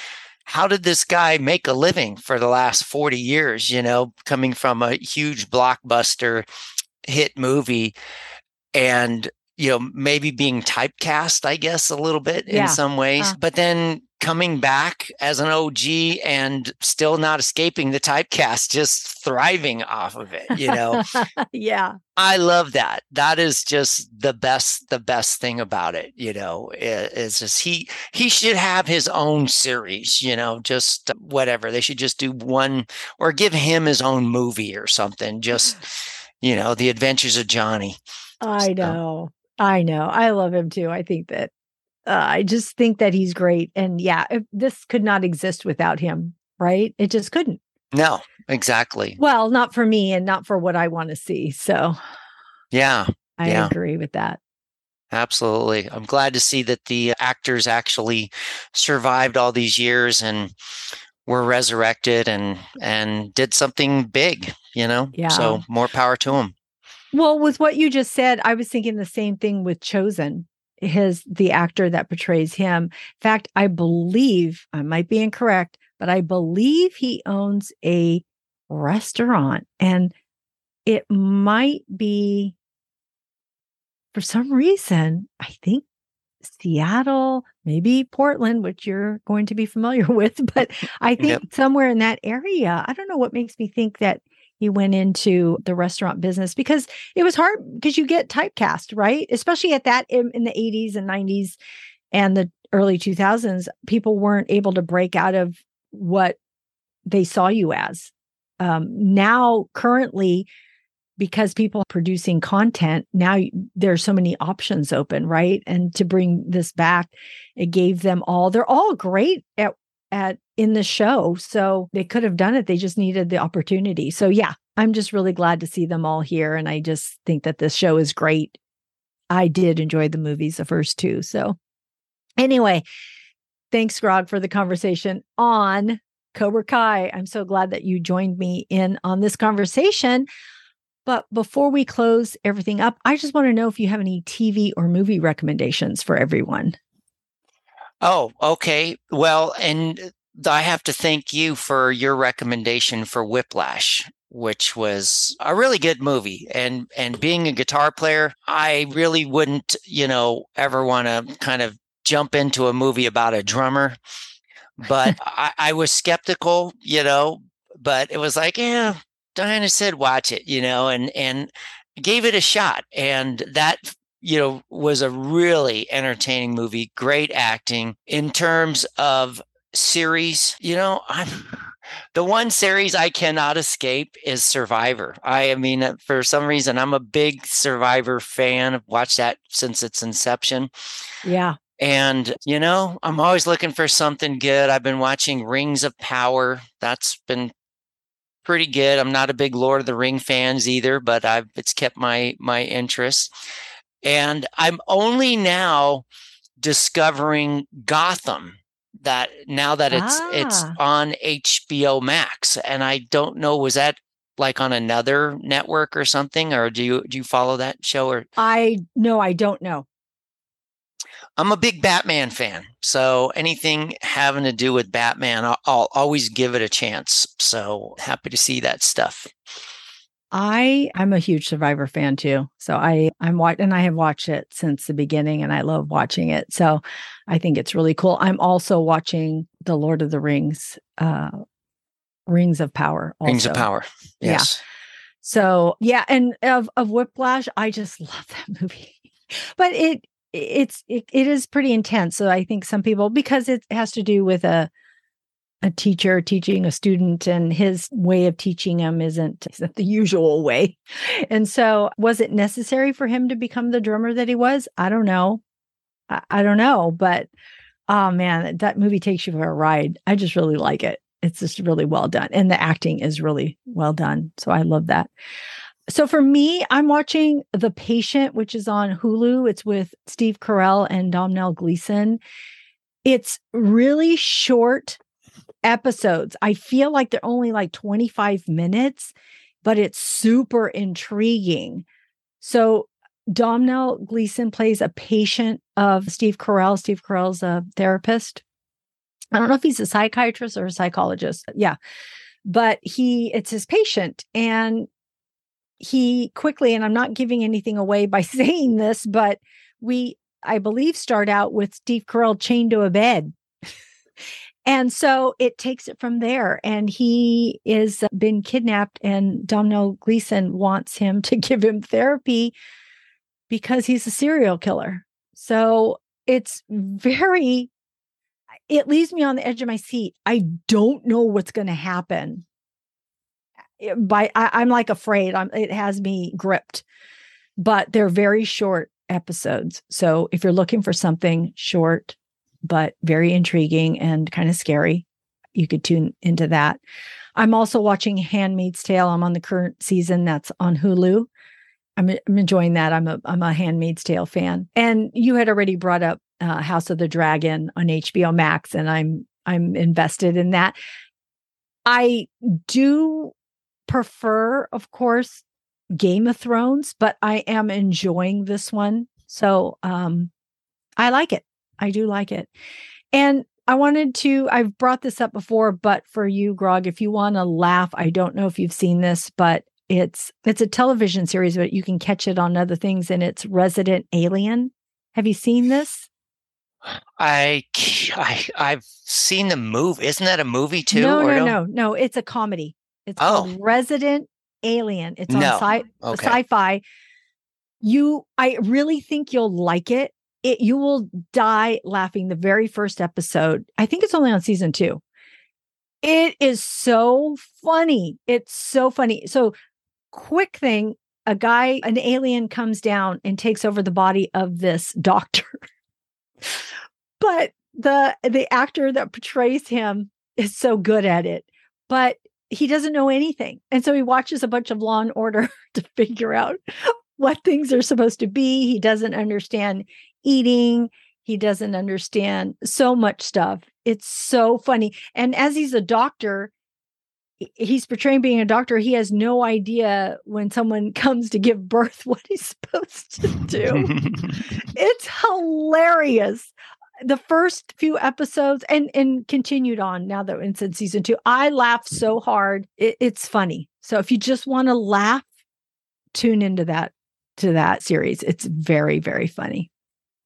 how did this guy make a living for the last 40 years, you know, coming from a huge blockbuster hit movie and you know maybe being typecast i guess a little bit yeah. in some ways uh. but then coming back as an og and still not escaping the typecast just thriving off of it you know yeah i love that that is just the best the best thing about it you know is just he he should have his own series you know just uh, whatever they should just do one or give him his own movie or something just you know the adventures of johnny I know. I know. I love him too. I think that uh, I just think that he's great. And yeah, this could not exist without him, right? It just couldn't. No, exactly. Well, not for me and not for what I want to see. So, yeah, I yeah. agree with that. Absolutely. I'm glad to see that the actors actually survived all these years and were resurrected and and did something big, you know? Yeah. So, more power to them. Well, with what you just said, I was thinking the same thing with Chozen, his the actor that portrays him. In fact, I believe I might be incorrect, but I believe he owns a restaurant and it might be for some reason, I think Seattle, maybe Portland, which you're going to be familiar with, but I think yep. somewhere in that area. I don't know what makes me think that he went into the restaurant business because it was hard because you get typecast, right? Especially at that in, in the 80s and 90s and the early 2000s, people weren't able to break out of what they saw you as. Um, now, currently, because people are producing content, now there's so many options open, right? And to bring this back, it gave them all, they're all great at at in the show. So they could have done it. They just needed the opportunity. So yeah, I'm just really glad to see them all here. And I just think that this show is great. I did enjoy the movies, the first two. So anyway, thanks, Grog, for the conversation on Cobra Kai. I'm so glad that you joined me in on this conversation. But before we close everything up, I just want to know if you have any TV or movie recommendations for everyone. Oh, okay. Well, and uh, I have to thank you for your recommendation for Whiplash, which was a really good movie. And and being a guitar player, I really wouldn't, you know, ever want to kind of jump into a movie about a drummer. But I, I was skeptical, you know, but it was like, yeah, Diana said watch it, you know, and and gave it a shot. And that you know, was a really entertaining movie, great acting. In terms of series, you know, I'm the one series I cannot escape is Survivor. I, I mean, uh, for some reason, I'm a big Survivor fan. I've watched that since its inception. Yeah. And, you know, I'm always looking for something good. I've been watching Rings of Power. That's been pretty good. I'm not a big Lord of the Ring fans either, but I've it's kept my my interest. And I'm only now discovering Gotham that now that it's ah. it's on HBO Max and I don't know was that like on another network or something or do you do you follow that show or I no I don't know. I'm a big Batman fan. So anything having to do with Batman I'll, I'll always give it a chance. So happy to see that stuff. I I'm a huge Survivor fan too. So I I'm watch and I have watched it since the beginning and I love watching it. So I think it's really cool. I'm also watching The Lord of the Rings uh Rings of Power. Also. Rings of Power. Yes. Yeah. So yeah, and of of Whiplash, I just love that movie. but it it's it, it is pretty intense. So I think some people because it has to do with a a teacher teaching a student and his way of teaching him isn't, isn't the usual way. And so was it necessary for him to become the drummer that he was? I don't know. I, I don't know, but oh man, that movie takes you for a ride. I just really like it. It's just really well done. And the acting is really well done. So I love that. So for me, I'm watching The Patient, which is on Hulu. It's with Steve Carell and Domhnall Gleeson. It's really short episodes. I feel like they're only like 25 minutes, but it's super intriguing. So Domhnall Gleeson plays a patient of Steve Carell. Steve Carell's a therapist. I don't know if he's a psychiatrist or a psychologist. Yeah. But he it's his patient and he quickly and I'm not giving anything away by saying this, but we I believe start out with Steve Carell chained to a bed. And so it takes it from there and he is been kidnapped and Domhnall Gleeson wants him to give him therapy because he's a serial killer. So it's very, it leaves me on the edge of my seat. I don't know what's going to happen. Eh, by I, am like afraid. I'm, it has me gripped, but they're very short episodes. So if you're looking for something short, but very intriguing and kind of scary, you could tune into that. I'm also watching Handmaid's Tale. I'm on the current season that's on Hulu. I'm, I'm enjoying that. I'm a I'm a Handmaid's Tale fan, and you had already brought up uh, House of the Dragon on HBO Max, and I'm I'm invested in that. I do prefer, of course, Game of Thrones, but I am enjoying this one, so um, I like it. I do like it, and I wanted to. I've brought this up before, but for you, Grog, if you want to laugh, I don't know if you've seen this, but it's it's a television series, but you can catch it on other things, and it's Resident Alien. Have you seen this? I, I I've seen the movie. Isn't that a movie too? No, no, no, no. It's a comedy. It's oh. Resident Alien. It's on no. sci- okay. sci-fi. You, I really think you'll like it. It you will die laughing. The very first episode. I think it's only on season two. It is so funny. It's so funny. So quick thing a guy, an alien comes down and takes over the body of this doctor. but the the actor that portrays him is so good at it. But he doesn't know anything. And so he watches a bunch of law and order to figure out what things are supposed to be. He doesn't understand eating. He doesn't understand so much stuff. It's so funny. And as he's a doctor, he's portraying being a doctor he has no idea when someone comes to give birth what he's supposed to do it's hilarious the first few episodes and and continued on now that it's in season two i laugh so hard it, it's funny so if you just want to laugh tune into that to that series it's very very funny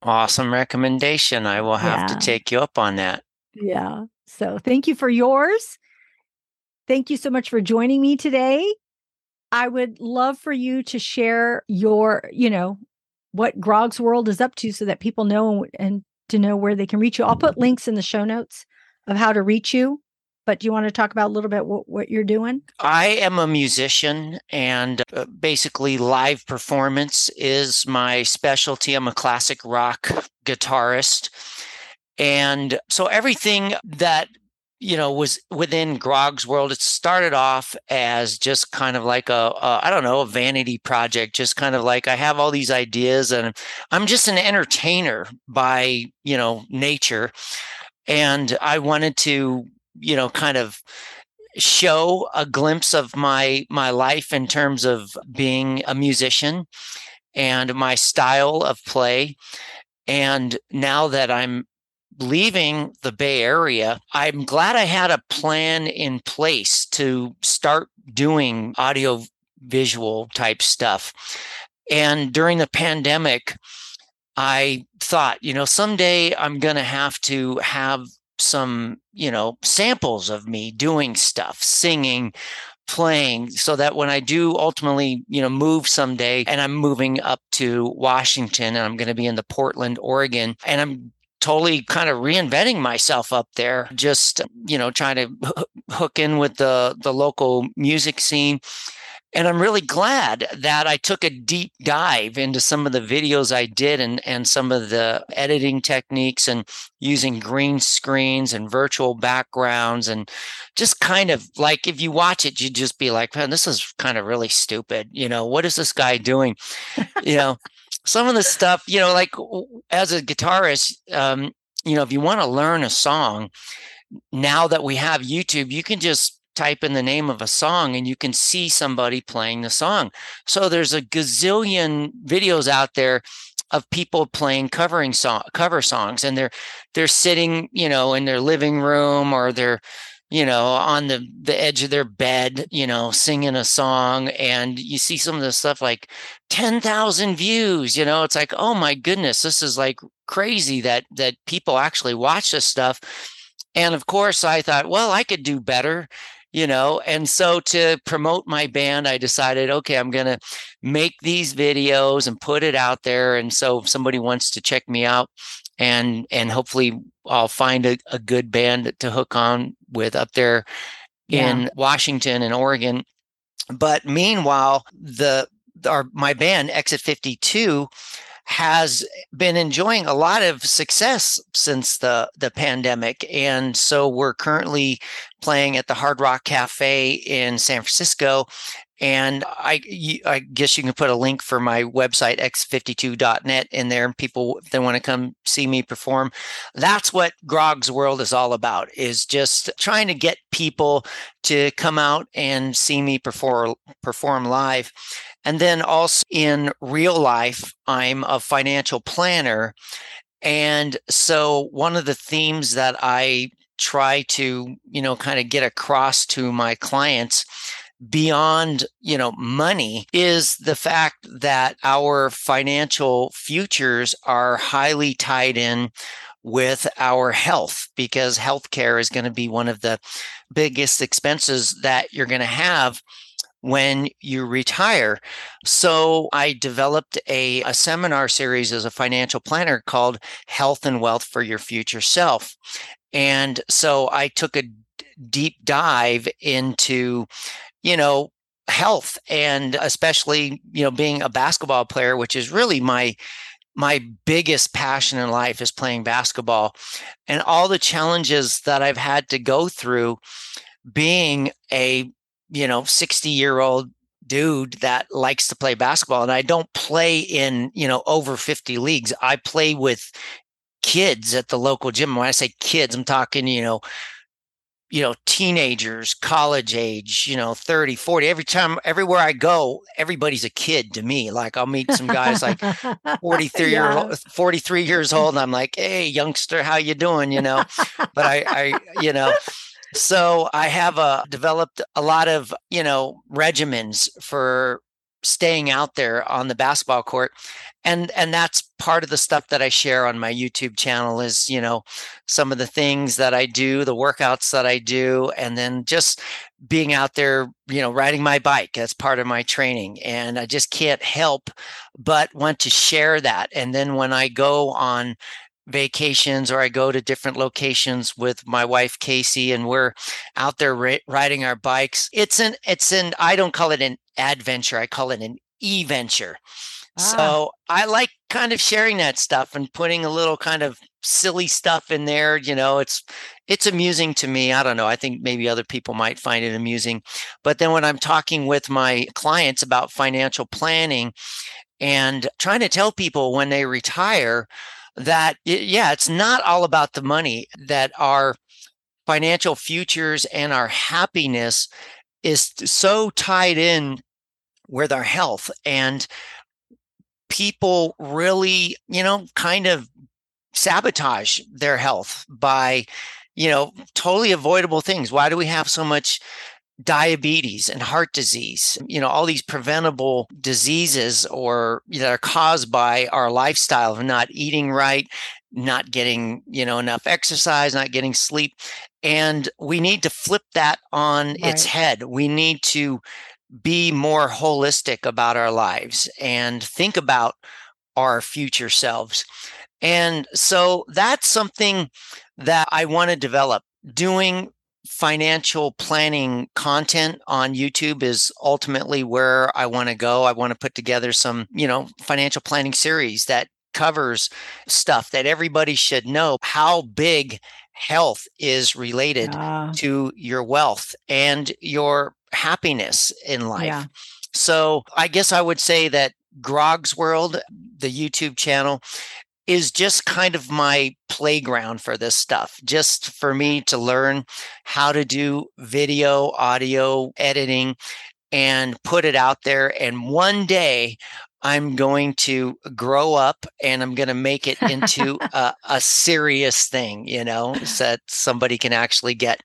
awesome recommendation i will have yeah. to take you up on that yeah so thank you for yours Thank you so much for joining me today. I would love for you to share your, you know, what Grog's World is up to so that people know and to know where they can reach you. I'll put links in the show notes of how to reach you. But do you want to talk about a little bit what, what you're doing? I am a musician, and uh, basically, live performance is my specialty. I'm a classic rock guitarist. And so everything that you know was within grog's world it started off as just kind of like a a I don't know a vanity project just kind of like i have all these ideas and i'm just an entertainer by you know nature and i wanted to you know kind of show a glimpse of my my life in terms of being a musician and my style of play and now that i'm leaving the Bay Area, I'm glad I had a plan in place to start doing audio visual type stuff. And during the pandemic, I thought, you know, someday I'm going to have to have some, you know, samples of me doing stuff, singing, playing so that when I do ultimately, you know, move someday and I'm moving up to Washington and I'm going to be in the Portland, Oregon, and I'm totally kind of reinventing myself up there just you know trying to hook in with the the local music scene and i'm really glad that i took a deep dive into some of the videos i did and and some of the editing techniques and using green screens and virtual backgrounds and just kind of like if you watch it you'd just be like man this is kind of really stupid you know what is this guy doing? You know some of the stuff, you know, like as a guitarist, um, you know, if you want to learn a song, now that we have YouTube, you can just type in the name of a song and you can see somebody playing the song. So there's a gazillion videos out there of people playing covering song cover songs and they're they're sitting, you know, in their living room or they're you know, on the the edge of their bed, you know, singing a song, and you see some of the stuff like ten thousand views. You know, it's like, oh my goodness, this is like crazy that that people actually watch this stuff. And of course, I thought, well, I could do better, you know. And so to promote my band, I decided, okay, I'm gonna make these videos and put it out there. And so if somebody wants to check me out, and and hopefully I'll find a, a good band to hook on with up there yeah. in Washington and Oregon. But meanwhile, the our my band Exit 52 has been enjoying a lot of success since the the pandemic and so we're currently playing at the Hard Rock Cafe in San Francisco and I, I guess you can put a link for my website, x52.net, in there. People, they want to come see me perform, that's what Grog's World is all about, is just trying to get people to come out and see me perform, perform live. And then also in real life, I'm a financial planner. And so one of the themes that I try to, you know, kind of get across to my clients beyond you know money is the fact that our financial futures are highly tied in with our health because healthcare is going to be one of the biggest expenses that you're going to have when you retire. So I developed a, a seminar series as a financial planner called Health and Wealth for Your Future Self. And so I took a deep dive into you know, health and especially, you know, being a basketball player, which is really my my biggest passion in life is playing basketball and all the challenges that I've had to go through being a, you know, 60 year old dude that likes to play basketball and I don't play in, you know, over 50 leagues. I play with kids at the local gym. When I say kids, I'm talking, you know, you know teenagers college age you know 30 40 every time everywhere i go everybody's a kid to me. Like i'll meet some guys like 43 yeah. year 43 years old and i'm like hey youngster how you doing? You know? But i i you know so i have a uh, developed a lot of you know regimens for staying out there on the basketball court and and that's part of the stuff that I share on my YouTube channel is you know some of the things that I do the workouts that I do and then just being out there you know riding my bike that's part of my training and I just can't help but want to share that and then when I go on vacations or I go to different locations with my wife Casey and we're out there ri- riding our bikes. It's an it's an I don't call it an adventure I call it an e-venture. Ah. so I like kind of sharing that stuff and putting a little kind of silly stuff in there you know it's it's amusing to me. I don't know I think maybe other people might find it amusing. But then when I'm talking with my clients about financial planning and trying to tell people when they retire that yeah it's not all about the money that our financial futures and our happiness is so tied in with our health and people really you know kind of sabotage their health by you know totally avoidable things. Why do we have so much diabetes and heart disease, you know, all these preventable diseases or that are caused by our lifestyle of not eating right, not getting, you know, enough exercise, not getting sleep. And we need to flip that on right. its head. We need to be more holistic about our lives and think about our future selves. And so that's something that I want to develop doing financial planning content on YouTube is ultimately where I want to go. I want to put together some, you know, financial planning series that covers stuff that everybody should know how big health is related yeah. to your wealth and your happiness in life. Yeah. So I guess I would say that Grog's World, the YouTube channel, is just kind of my playground for this stuff, just for me to learn how to do video, audio editing, and put it out there. And one day I'm going to grow up and I'm going to make it into a, a, serious thing, you know, so that somebody can actually get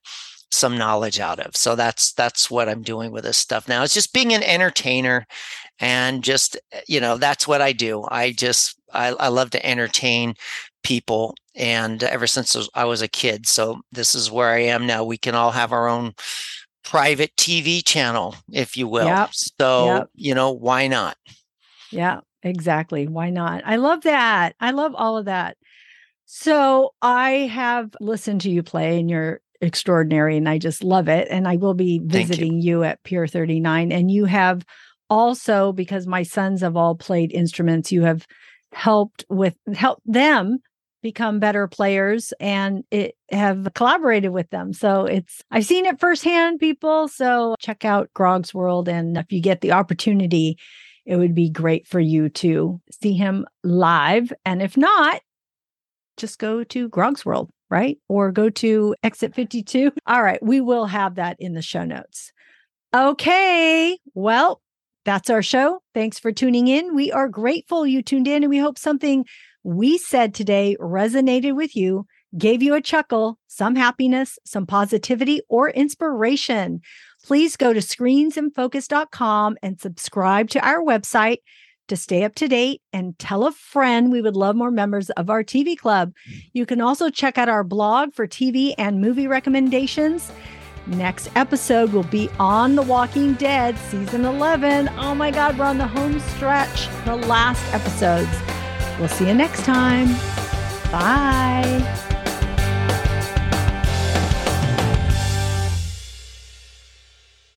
some knowledge out of. So that's that's what I'm doing with this stuff now. It's just being an entertainer and just eh, you know, that's what I do. I just I, I love to entertain people and ever since I was a kid. So this is where I am now. We can all have our own private TV channel, if you will. Yep. So, yep. you know, why not? Yeah, exactly. Why not? I love that. I love all of that. So I have listened to you play and you're extraordinary and I just love it. And I will be visiting you. you at Pier 39. And you have also, because my sons have all played instruments, you have helped with help them become better players and it have collaborated with them. So it's I've seen it firsthand, people. So check out Grog's World. And if you get the opportunity, it would be great for you to see him live. And if not, just go to Grog's World, right? Or go to Exit 52. All right, we will have that in the show notes. Okay, well, that's our show. Thanks for tuning in. We are grateful you tuned in and we hope something we said today resonated with you, gave you a chuckle, some happiness, some positivity, or inspiration. Please go to screensinfocus.com and subscribe to our website to stay up to date and tell a friend. We would love more members of our TV club. You can also check out our blog for TV and movie recommendations. Next episode will be on The Walking Dead, season 11. Oh my God, we're on the home stretch, the last episodes. We'll see you next time. Bye.